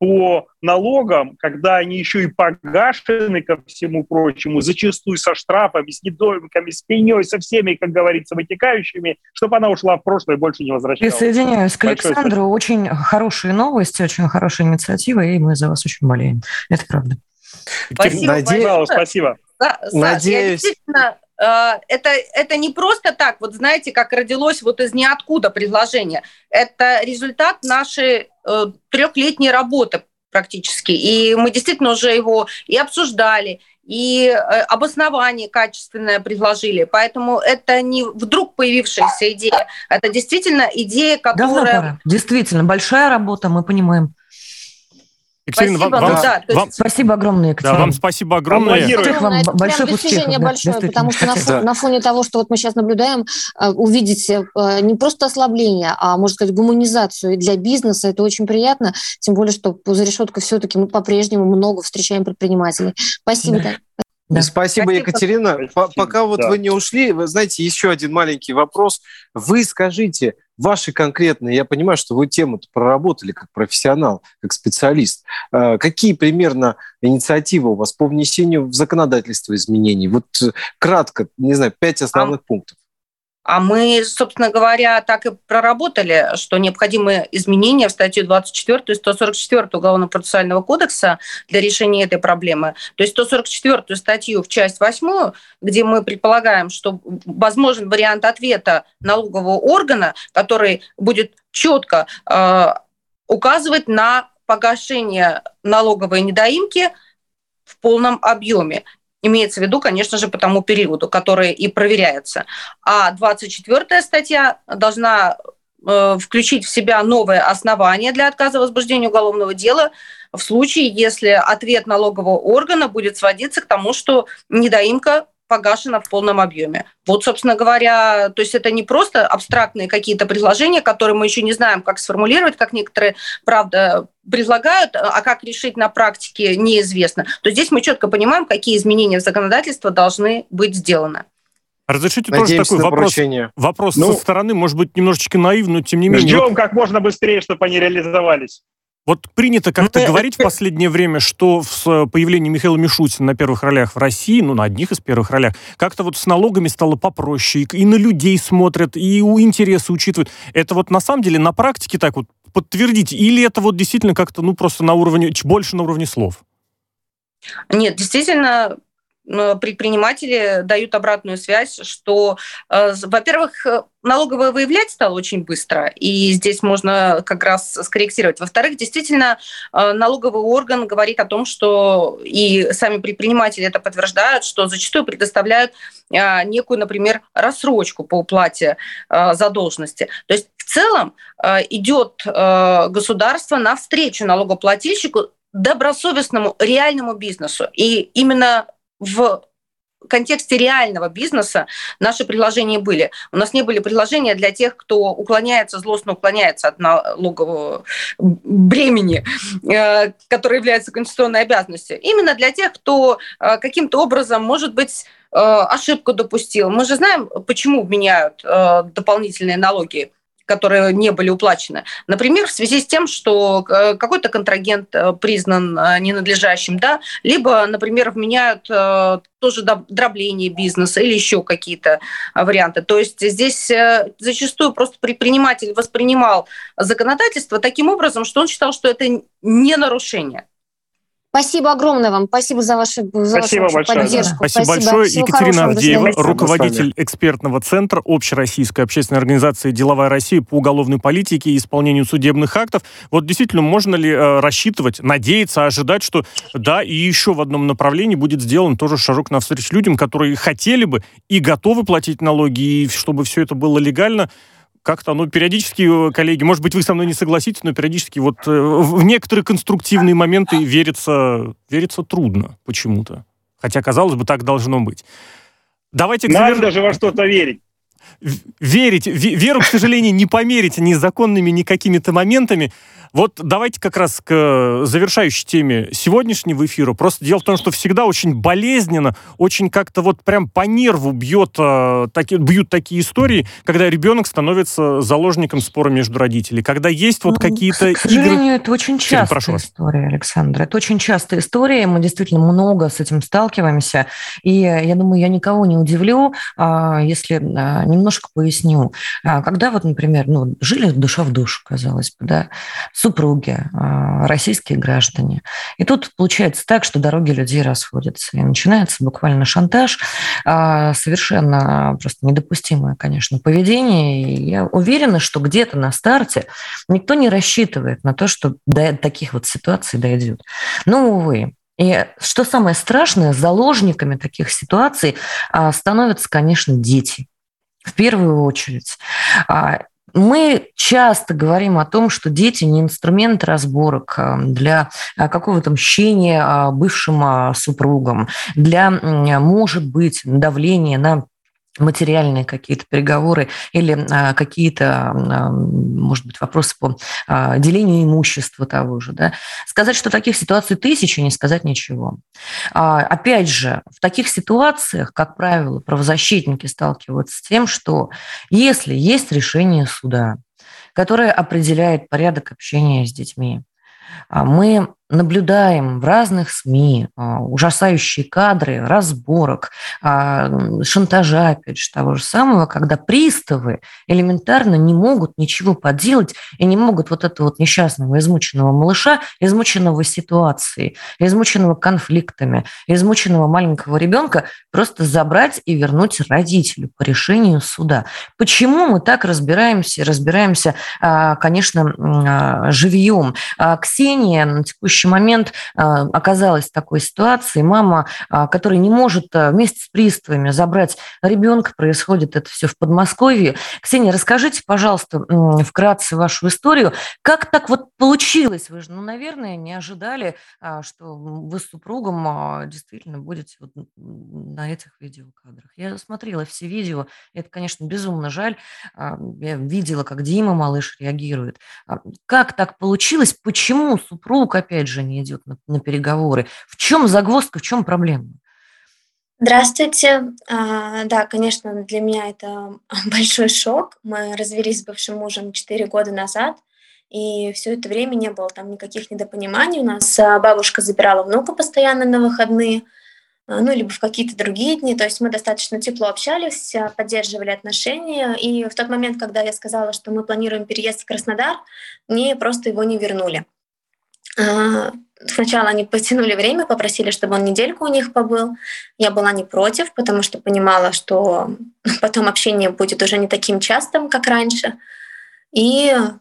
по налогам, когда они еще и погашены ко всему прочему, зачастую со штрафами, с недоимками, с пеней, со всеми, как говорится, вытекающими, чтобы она ушла в прошлое и больше не возвращалась. Присоединяюсь к Александру. Очень хорошие новости, очень хорошая инициатива, и мы за вас очень болеем. Это правда. Спасибо, Надеюсь, спасибо. Да, Надеюсь. я Э, это, это не просто так, вот знаете, как родилось вот из ниоткуда предложение. Это результат нашей э, трехлетней работы практически. И мы действительно уже его и обсуждали, и э, обоснование качественное предложили. Поэтому это не вдруг появившаяся идея. Это действительно идея, которая... Давно Действительно, большая работа, мы понимаем. Екатерина, спасибо, вам, вам, да, вам, спасибо огромное, Екатерина. Да, вам спасибо огромное. Это вам это большое достижение успехов, большое, да, потому что на, фоне, на фоне того, что вот мы сейчас наблюдаем, э, увидеть э, не просто ослабление, а, можно сказать, гуманизацию для бизнеса, это очень приятно, тем более, что за решеткой все-таки мы по-прежнему много встречаем предпринимателей. Спасибо. Да. Да. Спасибо, Спасибо, Екатерина. Спасибо. Пока вот да. вы не ушли, вы знаете, еще один маленький вопрос. Вы скажите, ваши конкретные, я понимаю, что вы тему проработали как профессионал, как специалист. А, какие примерно инициативы у вас по внесению в законодательство изменений? Вот э, кратко, не знаю, пять основных а, пунктов. А мы, собственно говоря, так и проработали, что необходимы изменения в статью 24 и 144 Уголовно-процессуального кодекса для решения этой проблемы. То есть 144 статью в часть 8, где мы предполагаем, что возможен вариант ответа налогового органа, который будет четко э, указывать на погашение налоговой недоимки в полном объеме. Имеется в виду, конечно же, по тому периоду, который и проверяется. А 24 статья должна э, включить в себя новое основание для отказа в возбуждении уголовного дела в случае, если ответ налогового органа будет сводиться к тому, что недоимка погашена в полном объеме. Вот, собственно говоря, то есть это не просто абстрактные какие-то предложения, которые мы еще не знаем, как сформулировать, как некоторые, правда, предлагают, а как решить на практике неизвестно. То здесь мы четко понимаем, какие изменения в законодательство должны быть сделаны. Разрешите Надеемся тоже такой вопрос, вопрос ну, со стороны, может быть, немножечко наивный, но тем не менее. Ждем как можно быстрее, чтобы они реализовались. Вот принято как-то говорить в последнее время, что с появлением Михаила Мишутина на первых ролях в России, ну, на одних из первых ролях, как-то вот с налогами стало попроще, и на людей смотрят, и у интересы учитывают. Это вот на самом деле на практике так вот подтвердите? Или это вот действительно как-то, ну, просто на уровне, больше на уровне слов? Нет, действительно, предприниматели дают обратную связь, что, э, во-первых, налоговое выявлять стало очень быстро, и здесь можно как раз скорректировать. Во-вторых, действительно, э, налоговый орган говорит о том, что и сами предприниматели это подтверждают, что зачастую предоставляют э, некую, например, рассрочку по уплате задолженности. То есть в целом идет государство навстречу налогоплательщику добросовестному реальному бизнесу. И именно в контексте реального бизнеса наши предложения были. У нас не были предложения для тех, кто уклоняется, злостно уклоняется от налогового бремени, э, которое является конституционной обязанностью. Именно для тех, кто э, каким-то образом, может быть, э, ошибку допустил. Мы же знаем, почему меняют дополнительные налоги которые не были уплачены. Например, в связи с тем, что э, какой-то контрагент э, признан э, ненадлежащим, да, либо, например, вменяют тоже дробление бизнеса или еще какие-то варианты. То есть здесь зачастую просто предприниматель воспринимал законодательство таким образом, что он считал, что это не нарушение. Спасибо огромное вам. Спасибо за вашу, за Спасибо вашу большое. поддержку. Спасибо, Спасибо большое. Всего Екатерина. Авдеева, руководитель экспертного центра Общероссийской общественной организации «Деловая Россия» по уголовной политике и исполнению судебных актов. Вот действительно, можно ли э, рассчитывать, надеяться, ожидать, что да, и еще в одном направлении будет сделан тоже шажок навстречу людям, которые хотели бы и готовы платить налоги, и чтобы все это было легально, как-то, ну, периодически, э, коллеги, может быть, вы со мной не согласитесь, но периодически вот э, в некоторые конструктивные моменты верится, верится трудно почему-то. Хотя, казалось бы, так должно быть. Давайте к Надо даже во что-то верить. Верить. Веру, к сожалению, не померить ни законными, ни какими-то моментами. Вот давайте как раз к э, завершающей теме сегодняшнего эфира. Просто дело в том, что всегда очень болезненно, очень как-то вот прям по нерву бьет, э, таки, бьют такие истории, когда ребенок становится заложником спора между родителями. Когда есть вот ну, какие-то К сожалению, игры... это очень частая прошу история, Александр. Это очень частая история. Мы действительно много с этим сталкиваемся. И я думаю, я никого не удивлю, а, если а, немножко поясню. А, когда вот, например, ну, жили душа в душу, казалось бы, да, супруги, а, российские граждане. И тут получается так, что дороги людей расходятся. И начинается буквально шантаж, а, совершенно просто недопустимое, конечно, поведение. И я уверена, что где-то на старте никто не рассчитывает на то, что до таких вот ситуаций дойдет. Но, увы, и что самое страшное, заложниками таких ситуаций а, становятся, конечно, дети. В первую очередь. Мы часто говорим о том, что дети не инструмент разборок э, для э, какого-то мщения э, бывшим супругам, для, может быть, давления на материальные какие-то переговоры или а, какие-то, а, может быть, вопросы по а, делению имущества того же. Да? Сказать, что таких ситуаций тысячи, не сказать ничего. А, опять же, в таких ситуациях, как правило, правозащитники сталкиваются с тем, что если есть решение суда, которое определяет порядок общения с детьми, а, мы наблюдаем в разных СМИ а, ужасающие кадры разборок, а, шантажа, опять же, того же самого, когда приставы элементарно не могут ничего поделать и не могут вот этого вот несчастного, измученного малыша, измученного ситуацией, измученного конфликтами, измученного маленького ребенка просто забрать и вернуть родителю по решению суда. Почему мы так разбираемся? Разбираемся, а, конечно, живьем. Ксения на текущий текущий момент а, оказалась в такой ситуации. Мама, а, которая не может а, вместе с приставами забрать ребенка, происходит это все в Подмосковье. Ксения, расскажите, пожалуйста, вкратце вашу историю. Как так вот получилось? Вы же, ну, наверное, не ожидали, что вы с супругом действительно будете вот на этих видеокадрах. Я смотрела все видео, это, конечно, безумно жаль. Я видела, как Дима, малыш, реагирует. Как так получилось? Почему супруг, опять же, не идет на, на переговоры. В чем загвоздка, в чем проблема? Здравствуйте. А, да, конечно, для меня это большой шок. Мы развелись с бывшим мужем 4 года назад, и все это время не было там никаких недопониманий. У нас а, бабушка забирала внука постоянно на выходные, а, ну, либо в какие-то другие дни. То есть мы достаточно тепло общались, поддерживали отношения. И в тот момент, когда я сказала, что мы планируем переезд в Краснодар, мне просто его не вернули. А, сначала они потянули время, попросили, чтобы он недельку у них побыл. Я была не против, потому что понимала, что потом общение будет уже не таким частым, как раньше. И а,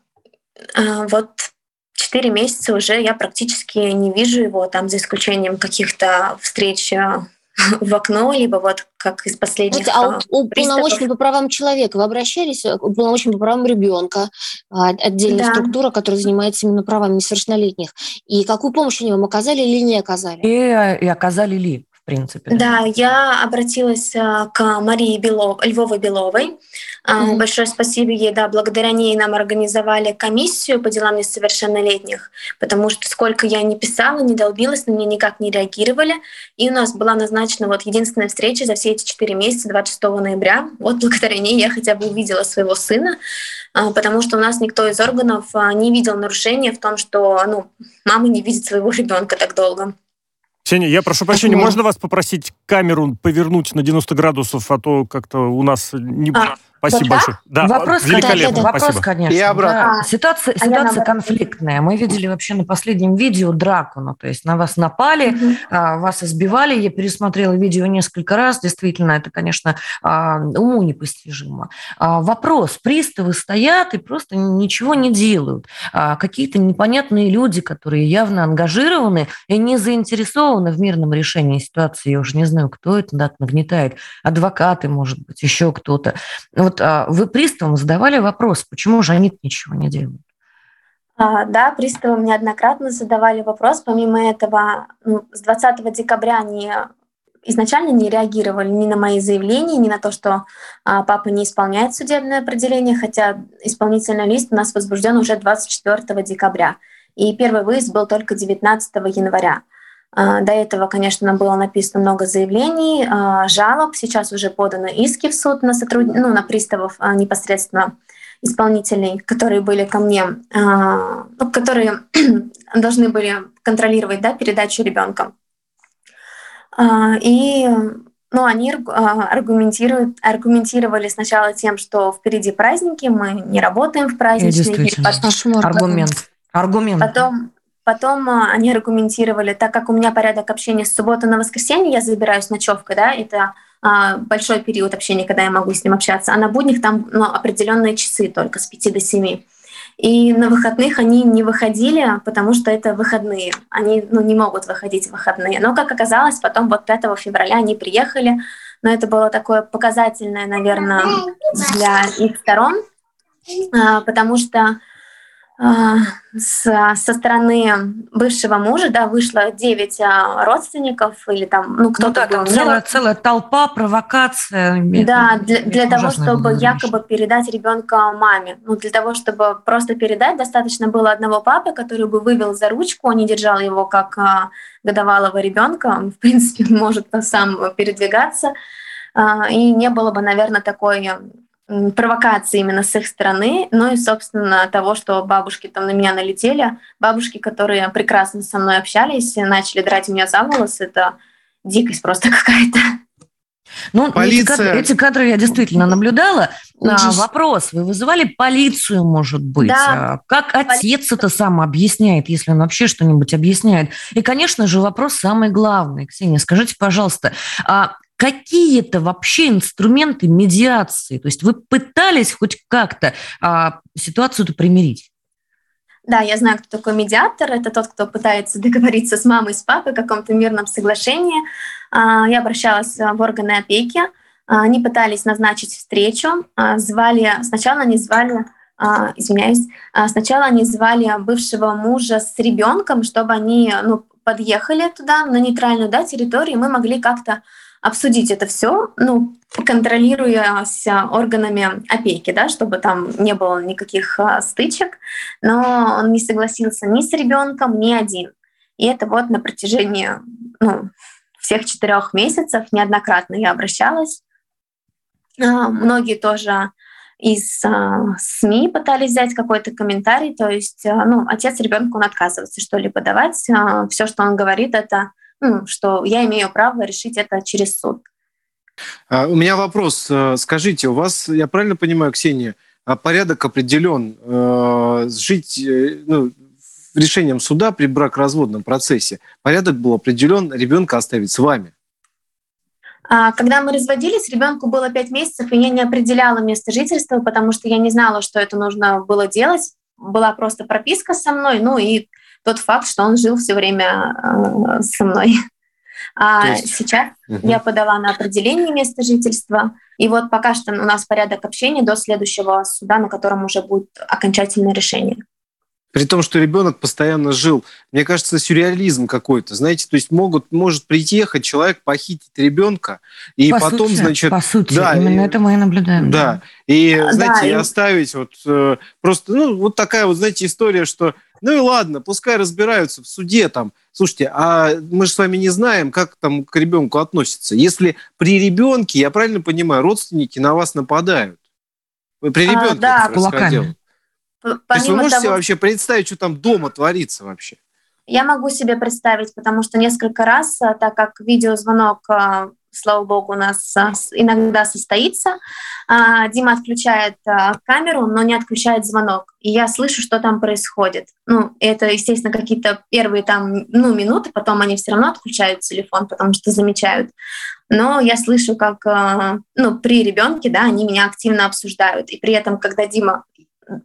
вот четыре месяца уже я практически не вижу его, там за исключением каких-то встреч а, в окно, либо вот как из последних Знаете, а у, уполномоченного по правам человека вы обращались, к уполномоченному по правам ребенка, а, отдельная да. структура, которая занимается именно правами несовершеннолетних. И какую помощь они вам оказали или не оказали? И, и оказали ли? Принципе. Да, я обратилась а, к Марии Белов, Львовой-Беловой. Mm-hmm. Большое спасибо ей, да, благодаря ней нам организовали комиссию по делам несовершеннолетних, потому что сколько я не писала, не долбилась, на меня никак не реагировали. И у нас была назначена вот единственная встреча за все эти четыре месяца, 26 ноября. Вот благодаря ней я хотя бы увидела своего сына, а, потому что у нас никто из органов не видел нарушения в том, что ну, мама не видит своего ребенка так долго. Ксения, я прошу прощения, можно вас попросить камеру повернуть на 90 градусов, а то как-то у нас не... А, Спасибо вот большое. Да, вопрос, великолепно. Вопрос, Спасибо. конечно. И обратно. Да. Ситуация, а ситуация конфликтная. Мы видели вообще на последнем видео драку. Ну, то есть на вас напали, угу. вас избивали. Я пересмотрела видео несколько раз. Действительно, это, конечно, а, уму непостижимо. А, вопрос. Приставы стоят и просто ничего не делают. Какие-то непонятные люди, которые явно ангажированы и не заинтересованы в мирном решении ситуации. Я уже не знаю, кто это нагнетает. Адвокаты, может быть, еще кто-то. Вот а, вы приставам задавали вопрос, почему же они ничего не делают? А, да, приставам неоднократно задавали вопрос. Помимо этого, ну, с 20 декабря они изначально не реагировали ни на мои заявления, ни на то, что а, папа не исполняет судебное определение, хотя исполнительный лист у нас возбужден уже 24 декабря. И первый выезд был только 19 января. А, до этого, конечно, было написано много заявлений, а, жалоб. Сейчас уже поданы иски в суд на, сотруд... ну, на приставов а, непосредственно исполнителей, которые были ко мне, ну, которые должны были контролировать да, передачу ребенка. И ну, они аргументируют, аргументировали сначала тем, что впереди праздники, мы не работаем в праздничные дни. Аргумент. Аргумент. Потом, Потом а, они аргументировали, так как у меня порядок общения с субботы на воскресенье, я забираюсь ночевкой, да, это а, большой период общения, когда я могу с ним общаться, а на будних там ну, определенные часы только с 5 до 7. И на выходных они не выходили, потому что это выходные. Они ну, не могут выходить в выходные. Но, как оказалось, потом вот 5 февраля они приехали, но это было такое показательное, наверное, для их сторон, а, потому что с, со стороны бывшего мужа, да, вышло 9 а, родственников или там, ну, кто-то ну, да, там целая, целая толпа, провокация. Да, это, для, для того, чтобы якобы передать ребенка маме. Ну, для того, чтобы просто передать, достаточно было одного папы, который бы вывел за ручку, он не держал его как а, годовалого ребенка, он, в принципе, может сам передвигаться, а, и не было бы, наверное, такой провокации именно с их стороны, ну и, собственно, того, что бабушки там на меня налетели. Бабушки, которые прекрасно со мной общались, начали драть меня за волосы. Это дикость просто какая-то. Ну, Полиция... эти, кадры, эти кадры я действительно наблюдала. А, вопрос, вы вызывали полицию, может быть? Да. А, как отец это сам объясняет, если он вообще что-нибудь объясняет? И, конечно же, вопрос самый главный. Ксения, скажите, пожалуйста, а какие-то вообще инструменты медиации? То есть вы пытались хоть как-то а, ситуацию-то примирить? Да, я знаю, кто такой медиатор. Это тот, кто пытается договориться с мамой, с папой о каком-то мирном соглашении. А, я обращалась в органы опеки. А, они пытались назначить встречу. А, звали, сначала они звали извиняюсь, сначала они звали бывшего мужа с ребенком, чтобы они ну, подъехали туда, на нейтральную да, территорию, и мы могли как-то обсудить это все, ну, контролируясь органами опеки, да, чтобы там не было никаких а, стычек, но он не согласился ни с ребенком, ни один. И это вот на протяжении ну, всех четырех месяцев неоднократно я обращалась. А, многие тоже из а, СМИ пытались взять какой-то комментарий, то есть, ну, отец ребенку он отказывается что-либо давать, все, что он говорит, это ну, что я имею право решить это через суд. А, у меня вопрос. Э, скажите, у вас, я правильно понимаю, Ксения, а порядок определен э, жить ну, решением суда при бракоразводном процессе? Порядок был определен ребенка оставить с вами? А, когда мы разводились, ребенку было пять месяцев, и я не определяла место жительства, потому что я не знала, что это нужно было делать. Была просто прописка со мной, ну и тот факт, что он жил все время э, со мной. А есть... сейчас угу. я подала на определение места жительства. И вот пока что у нас порядок общения до следующего суда, на котором уже будет окончательное решение. При том, что ребенок постоянно жил. Мне кажется, сюрреализм какой-то. Знаете, то есть могут, может приехать человек, похитить ребенка, и по потом, сути, значит... По сути, да, именно и, это мы и наблюдаем. Да, да. и, знаете, да, и оставить вот э, просто, ну, вот такая вот, знаете, история, что ну и ладно, пускай разбираются в суде там. Слушайте, а мы же с вами не знаем, как там к ребенку относятся. Если при ребенке, я правильно понимаю, родственники на вас нападают. При ребенке а, да, это происходило. То есть вы можете того... вообще представить, что там дома творится вообще? Я могу себе представить, потому что несколько раз, а, так как видеозвонок а, слава богу, у нас иногда состоится. А, Дима отключает а, камеру, но не отключает звонок. И я слышу, что там происходит. Ну, это, естественно, какие-то первые там, ну, минуты, потом они все равно отключают телефон, потому что замечают. Но я слышу, как, а, ну, при ребенке, да, они меня активно обсуждают. И при этом, когда Дима,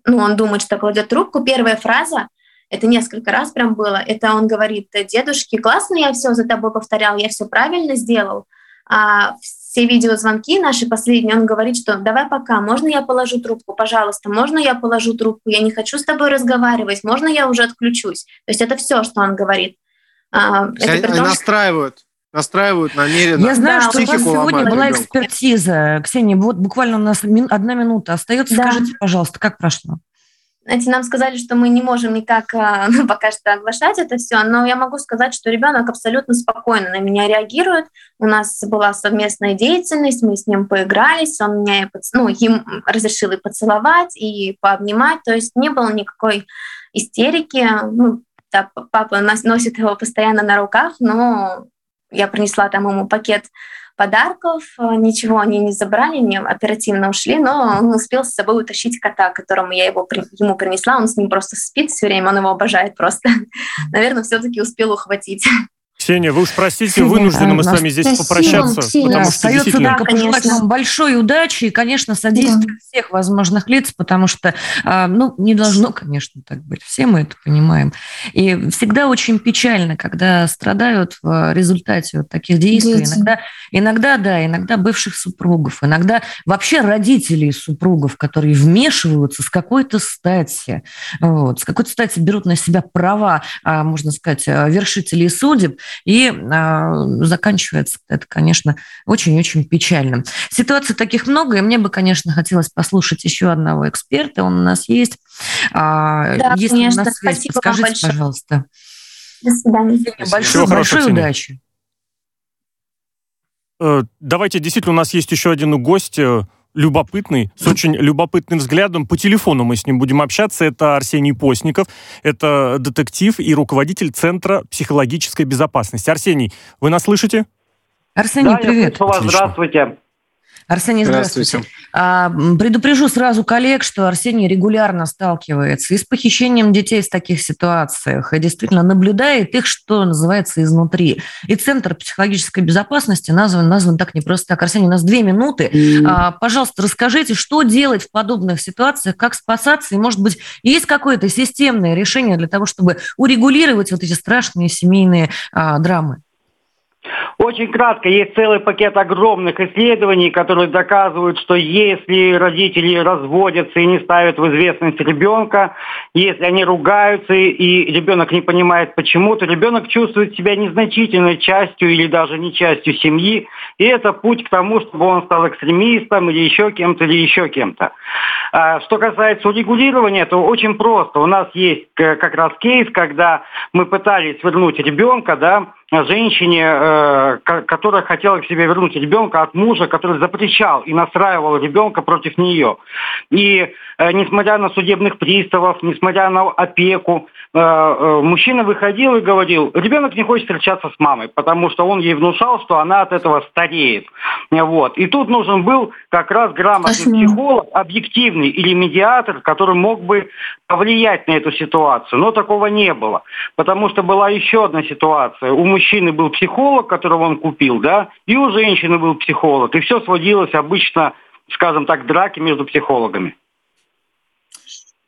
ну, он думает, что кладет трубку, первая фраза, это несколько раз прям было, это он говорит, дедушке, классно я все за тобой повторял, я все правильно сделал, а все видеозвонки наши последние, он говорит, что давай пока, можно я положу трубку, пожалуйста, можно я положу трубку, я не хочу с тобой разговаривать, можно я уже отключусь. То есть это все, что он говорит. А, это том, настраивают настраивают намеренно. Я знаю, да, что у вас сегодня была экспертиза. Ксения, вот буквально у нас одна минута остается. Да. Скажите, пожалуйста, как прошло? Знаете, нам сказали, что мы не можем никак а, ну, пока что оглашать это все, но я могу сказать, что ребенок абсолютно спокойно на меня реагирует. У нас была совместная деятельность, мы с ним поигрались, он меня, ну, им разрешил и поцеловать, и пообнимать, то есть не было никакой истерики. Ну, да, папа носит его постоянно на руках, но я принесла там ему пакет подарков, э, ничего они не забрали, не оперативно ушли, но он успел с собой утащить кота, которому я его, ему принесла, он с ним просто спит все время, он его обожает просто. Наверное, все-таки успел ухватить. Ксения, вы уж простите, Ксения, вынуждены мы с вами здесь спасибо, попрощаться. Ксения. Потому что Остается действительно... только пожелать вам большой удачи и, конечно, содействия да. всех возможных лиц, потому что, а, ну, не должно, конечно, так быть. Все мы это понимаем. И всегда очень печально, когда страдают в результате вот таких действий. Дети. Иногда, иногда, да, иногда бывших супругов, иногда вообще родителей супругов, которые вмешиваются с какой-то стати, вот, с какой-то стати берут на себя права, а, можно сказать, вершителей судеб, и э, заканчивается это, конечно, очень-очень печально. Ситуаций таких много, и мне бы, конечно, хотелось послушать еще одного эксперта. Он у нас есть. А, да, Если конечно. у нас связь, Спасибо подскажите, пожалуйста. До свидания. Большой, большой удачи. Э, давайте, действительно, у нас есть еще один гость э, любопытный, с очень любопытным взглядом. По телефону мы с ним будем общаться. Это Арсений Постников, это детектив и руководитель Центра психологической безопасности. Арсений, вы нас слышите? Арсений, да, привет. Я вас. Здравствуйте. Арсений, здравствуйте. здравствуйте. А, предупрежу сразу коллег, что Арсений регулярно сталкивается и с похищением детей в таких ситуациях, и действительно наблюдает их, что называется, изнутри. И Центр психологической безопасности назван, назван так не просто так. Арсений, у нас две минуты. Mm. Пожалуйста, расскажите, что делать в подобных ситуациях, как спасаться, и, может быть, есть какое-то системное решение для того, чтобы урегулировать вот эти страшные семейные а, драмы? Очень кратко, есть целый пакет огромных исследований, которые доказывают, что если родители разводятся и не ставят в известность ребенка, если они ругаются и ребенок не понимает почему, то ребенок чувствует себя незначительной частью или даже не частью семьи, и это путь к тому, чтобы он стал экстремистом или еще кем-то, или еще кем-то. А, что касается урегулирования, то очень просто. У нас есть э, как раз кейс, когда мы пытались вернуть ребенка, да, женщине, э, которая хотела к себе вернуть ребенка от мужа, который запрещал и настраивал ребенка против нее. И э, несмотря на судебных приставов, несмотря на опеку, мужчина выходил и говорил, ребенок не хочет встречаться с мамой, потому что он ей внушал, что она от этого стареет. Вот. И тут нужен был как раз грамотный психолог, объективный или медиатор, который мог бы повлиять на эту ситуацию. Но такого не было, потому что была еще одна ситуация. У мужчины был психолог, которого он купил, да, и у женщины был психолог. И все сводилось обычно, скажем так, драки между психологами.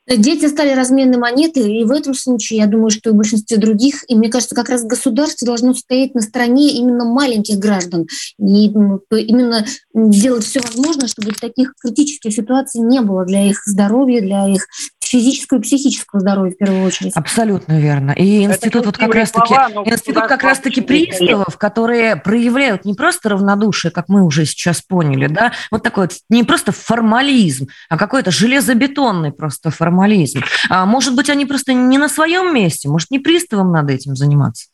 Дети стали разменной монетой, и в этом случае, я думаю, что и в большинстве других, и мне кажется, как раз государство должно стоять на стороне именно маленьких граждан, и ну, именно делать все возможное, чтобы таких критических ситуаций не было для их здоровья, для их физического и психического здоровья в первую очередь. Абсолютно верно. И институт вот как раз-таки институт как раз-таки приставов, которые проявляют не просто равнодушие, как мы уже сейчас поняли, да, вот такой вот не просто формализм, а какой-то железобетонный просто формализм. А может быть, они просто не на своем месте, может, не приставам надо этим заниматься?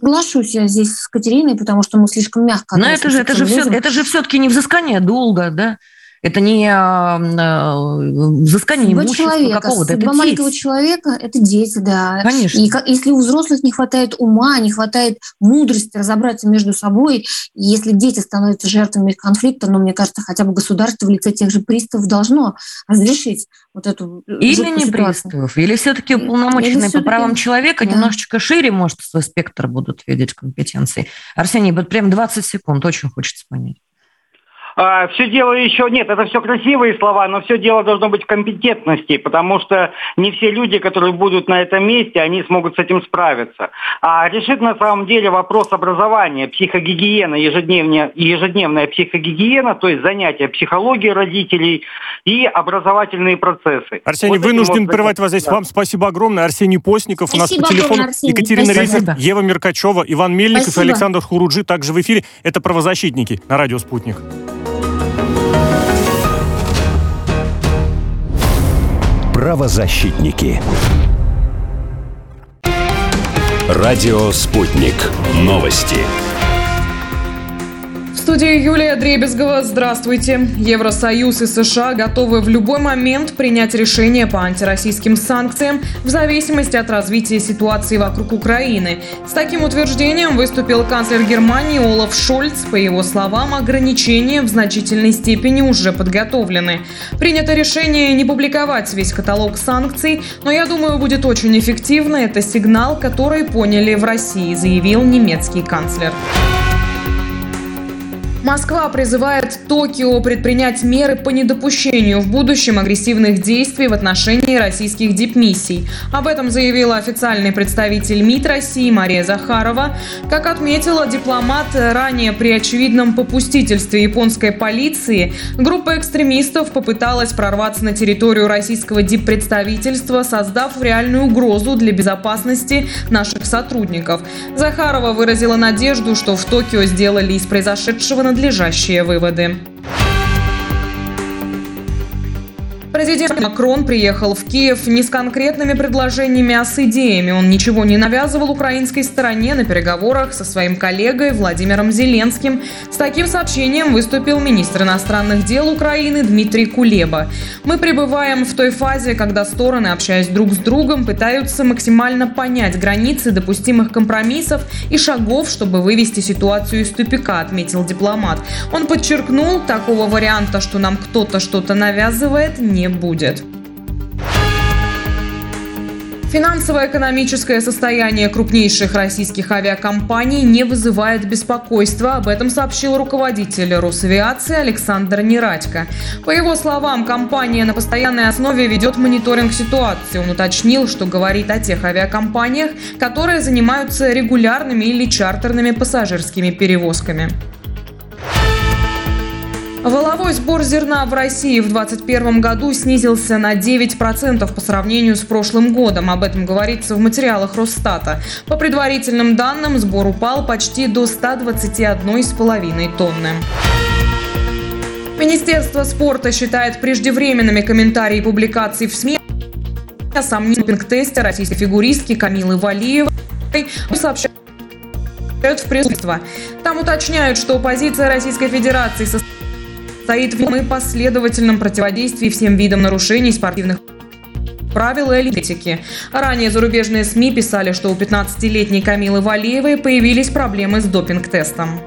Соглашусь я здесь с Катериной, потому что мы слишком мягко. Но это же, это же, все, это же все-таки не взыскание долга, да? Это не э, взыскание судьба имущества какого-то. Судьба это маленького дети. человека – это дети, да. Конечно. И если у взрослых не хватает ума, не хватает мудрости разобраться между собой, если дети становятся жертвами конфликта, ну, мне кажется, хотя бы государство в лице тех же приставов должно разрешить вот эту Или не ситуацию. приставов, или все-таки уполномоченные по правам человека да. немножечко шире, может, свой спектр будут видеть компетенции. Арсений, вот прям 20 секунд, очень хочется понять. А, все дело еще нет, это все красивые слова, но все дело должно быть в компетентности, потому что не все люди, которые будут на этом месте, они смогут с этим справиться. А решит на самом деле вопрос образования, психогигиена, ежедневная, ежедневная психогигиена, то есть занятия психологии родителей и образовательные процессы. Арсений, вот вынужден вот прервать вас здесь. Да. Вам спасибо огромное. Арсений Постников спасибо у нас по телефону. Арсений. Екатерина Рейфер, Ева Меркачева, Иван Мельников спасибо. и Александр Хуруджи также в эфире. Это правозащитники на радио «Спутник». Правозащитники. Радио «Спутник». Новости студии Юлия Дребезгова. Здравствуйте. Евросоюз и США готовы в любой момент принять решение по антироссийским санкциям в зависимости от развития ситуации вокруг Украины. С таким утверждением выступил канцлер Германии Олаф Шольц. По его словам, ограничения в значительной степени уже подготовлены. Принято решение не публиковать весь каталог санкций, но я думаю, будет очень эффективно. Это сигнал, который поняли в России, заявил немецкий канцлер. Москва призывает Токио предпринять меры по недопущению в будущем агрессивных действий в отношении российских дипмиссий. Об этом заявила официальный представитель МИД России Мария Захарова. Как отметила дипломат, ранее при очевидном попустительстве японской полиции группа экстремистов попыталась прорваться на территорию российского диппредставительства, создав реальную угрозу для безопасности наших сотрудников. Захарова выразила надежду, что в Токио сделали из произошедшего надлежащие выводы. Президент Макрон приехал в Киев не с конкретными предложениями, а с идеями. Он ничего не навязывал украинской стороне на переговорах со своим коллегой Владимиром Зеленским. С таким сообщением выступил министр иностранных дел Украины Дмитрий Кулеба. Мы пребываем в той фазе, когда стороны, общаясь друг с другом, пытаются максимально понять границы допустимых компромиссов и шагов, чтобы вывести ситуацию из тупика, отметил дипломат. Он подчеркнул, такого варианта, что нам кто-то что-то навязывает, не будет. Финансово-экономическое состояние крупнейших российских авиакомпаний не вызывает беспокойства. Об этом сообщил руководитель Росавиации Александр Нерадько. По его словам, компания на постоянной основе ведет мониторинг ситуации. Он уточнил, что говорит о тех авиакомпаниях, которые занимаются регулярными или чартерными пассажирскими перевозками. Воловой сбор зерна в России в 2021 году снизился на 9% по сравнению с прошлым годом. Об этом говорится в материалах Росстата. По предварительным данным, сбор упал почти до 121,5 тонны. Министерство спорта считает преждевременными комментарии и публикации в СМИ о сомнительном тесте российской фигуристки Камилы Валиевой сообщают в пресс Там уточняют, что позиция Российской Федерации состоит стоит в последовательном противодействии всем видам нарушений спортивных правил и этики. Ранее зарубежные СМИ писали, что у 15-летней Камилы Валиевой появились проблемы с допинг-тестом.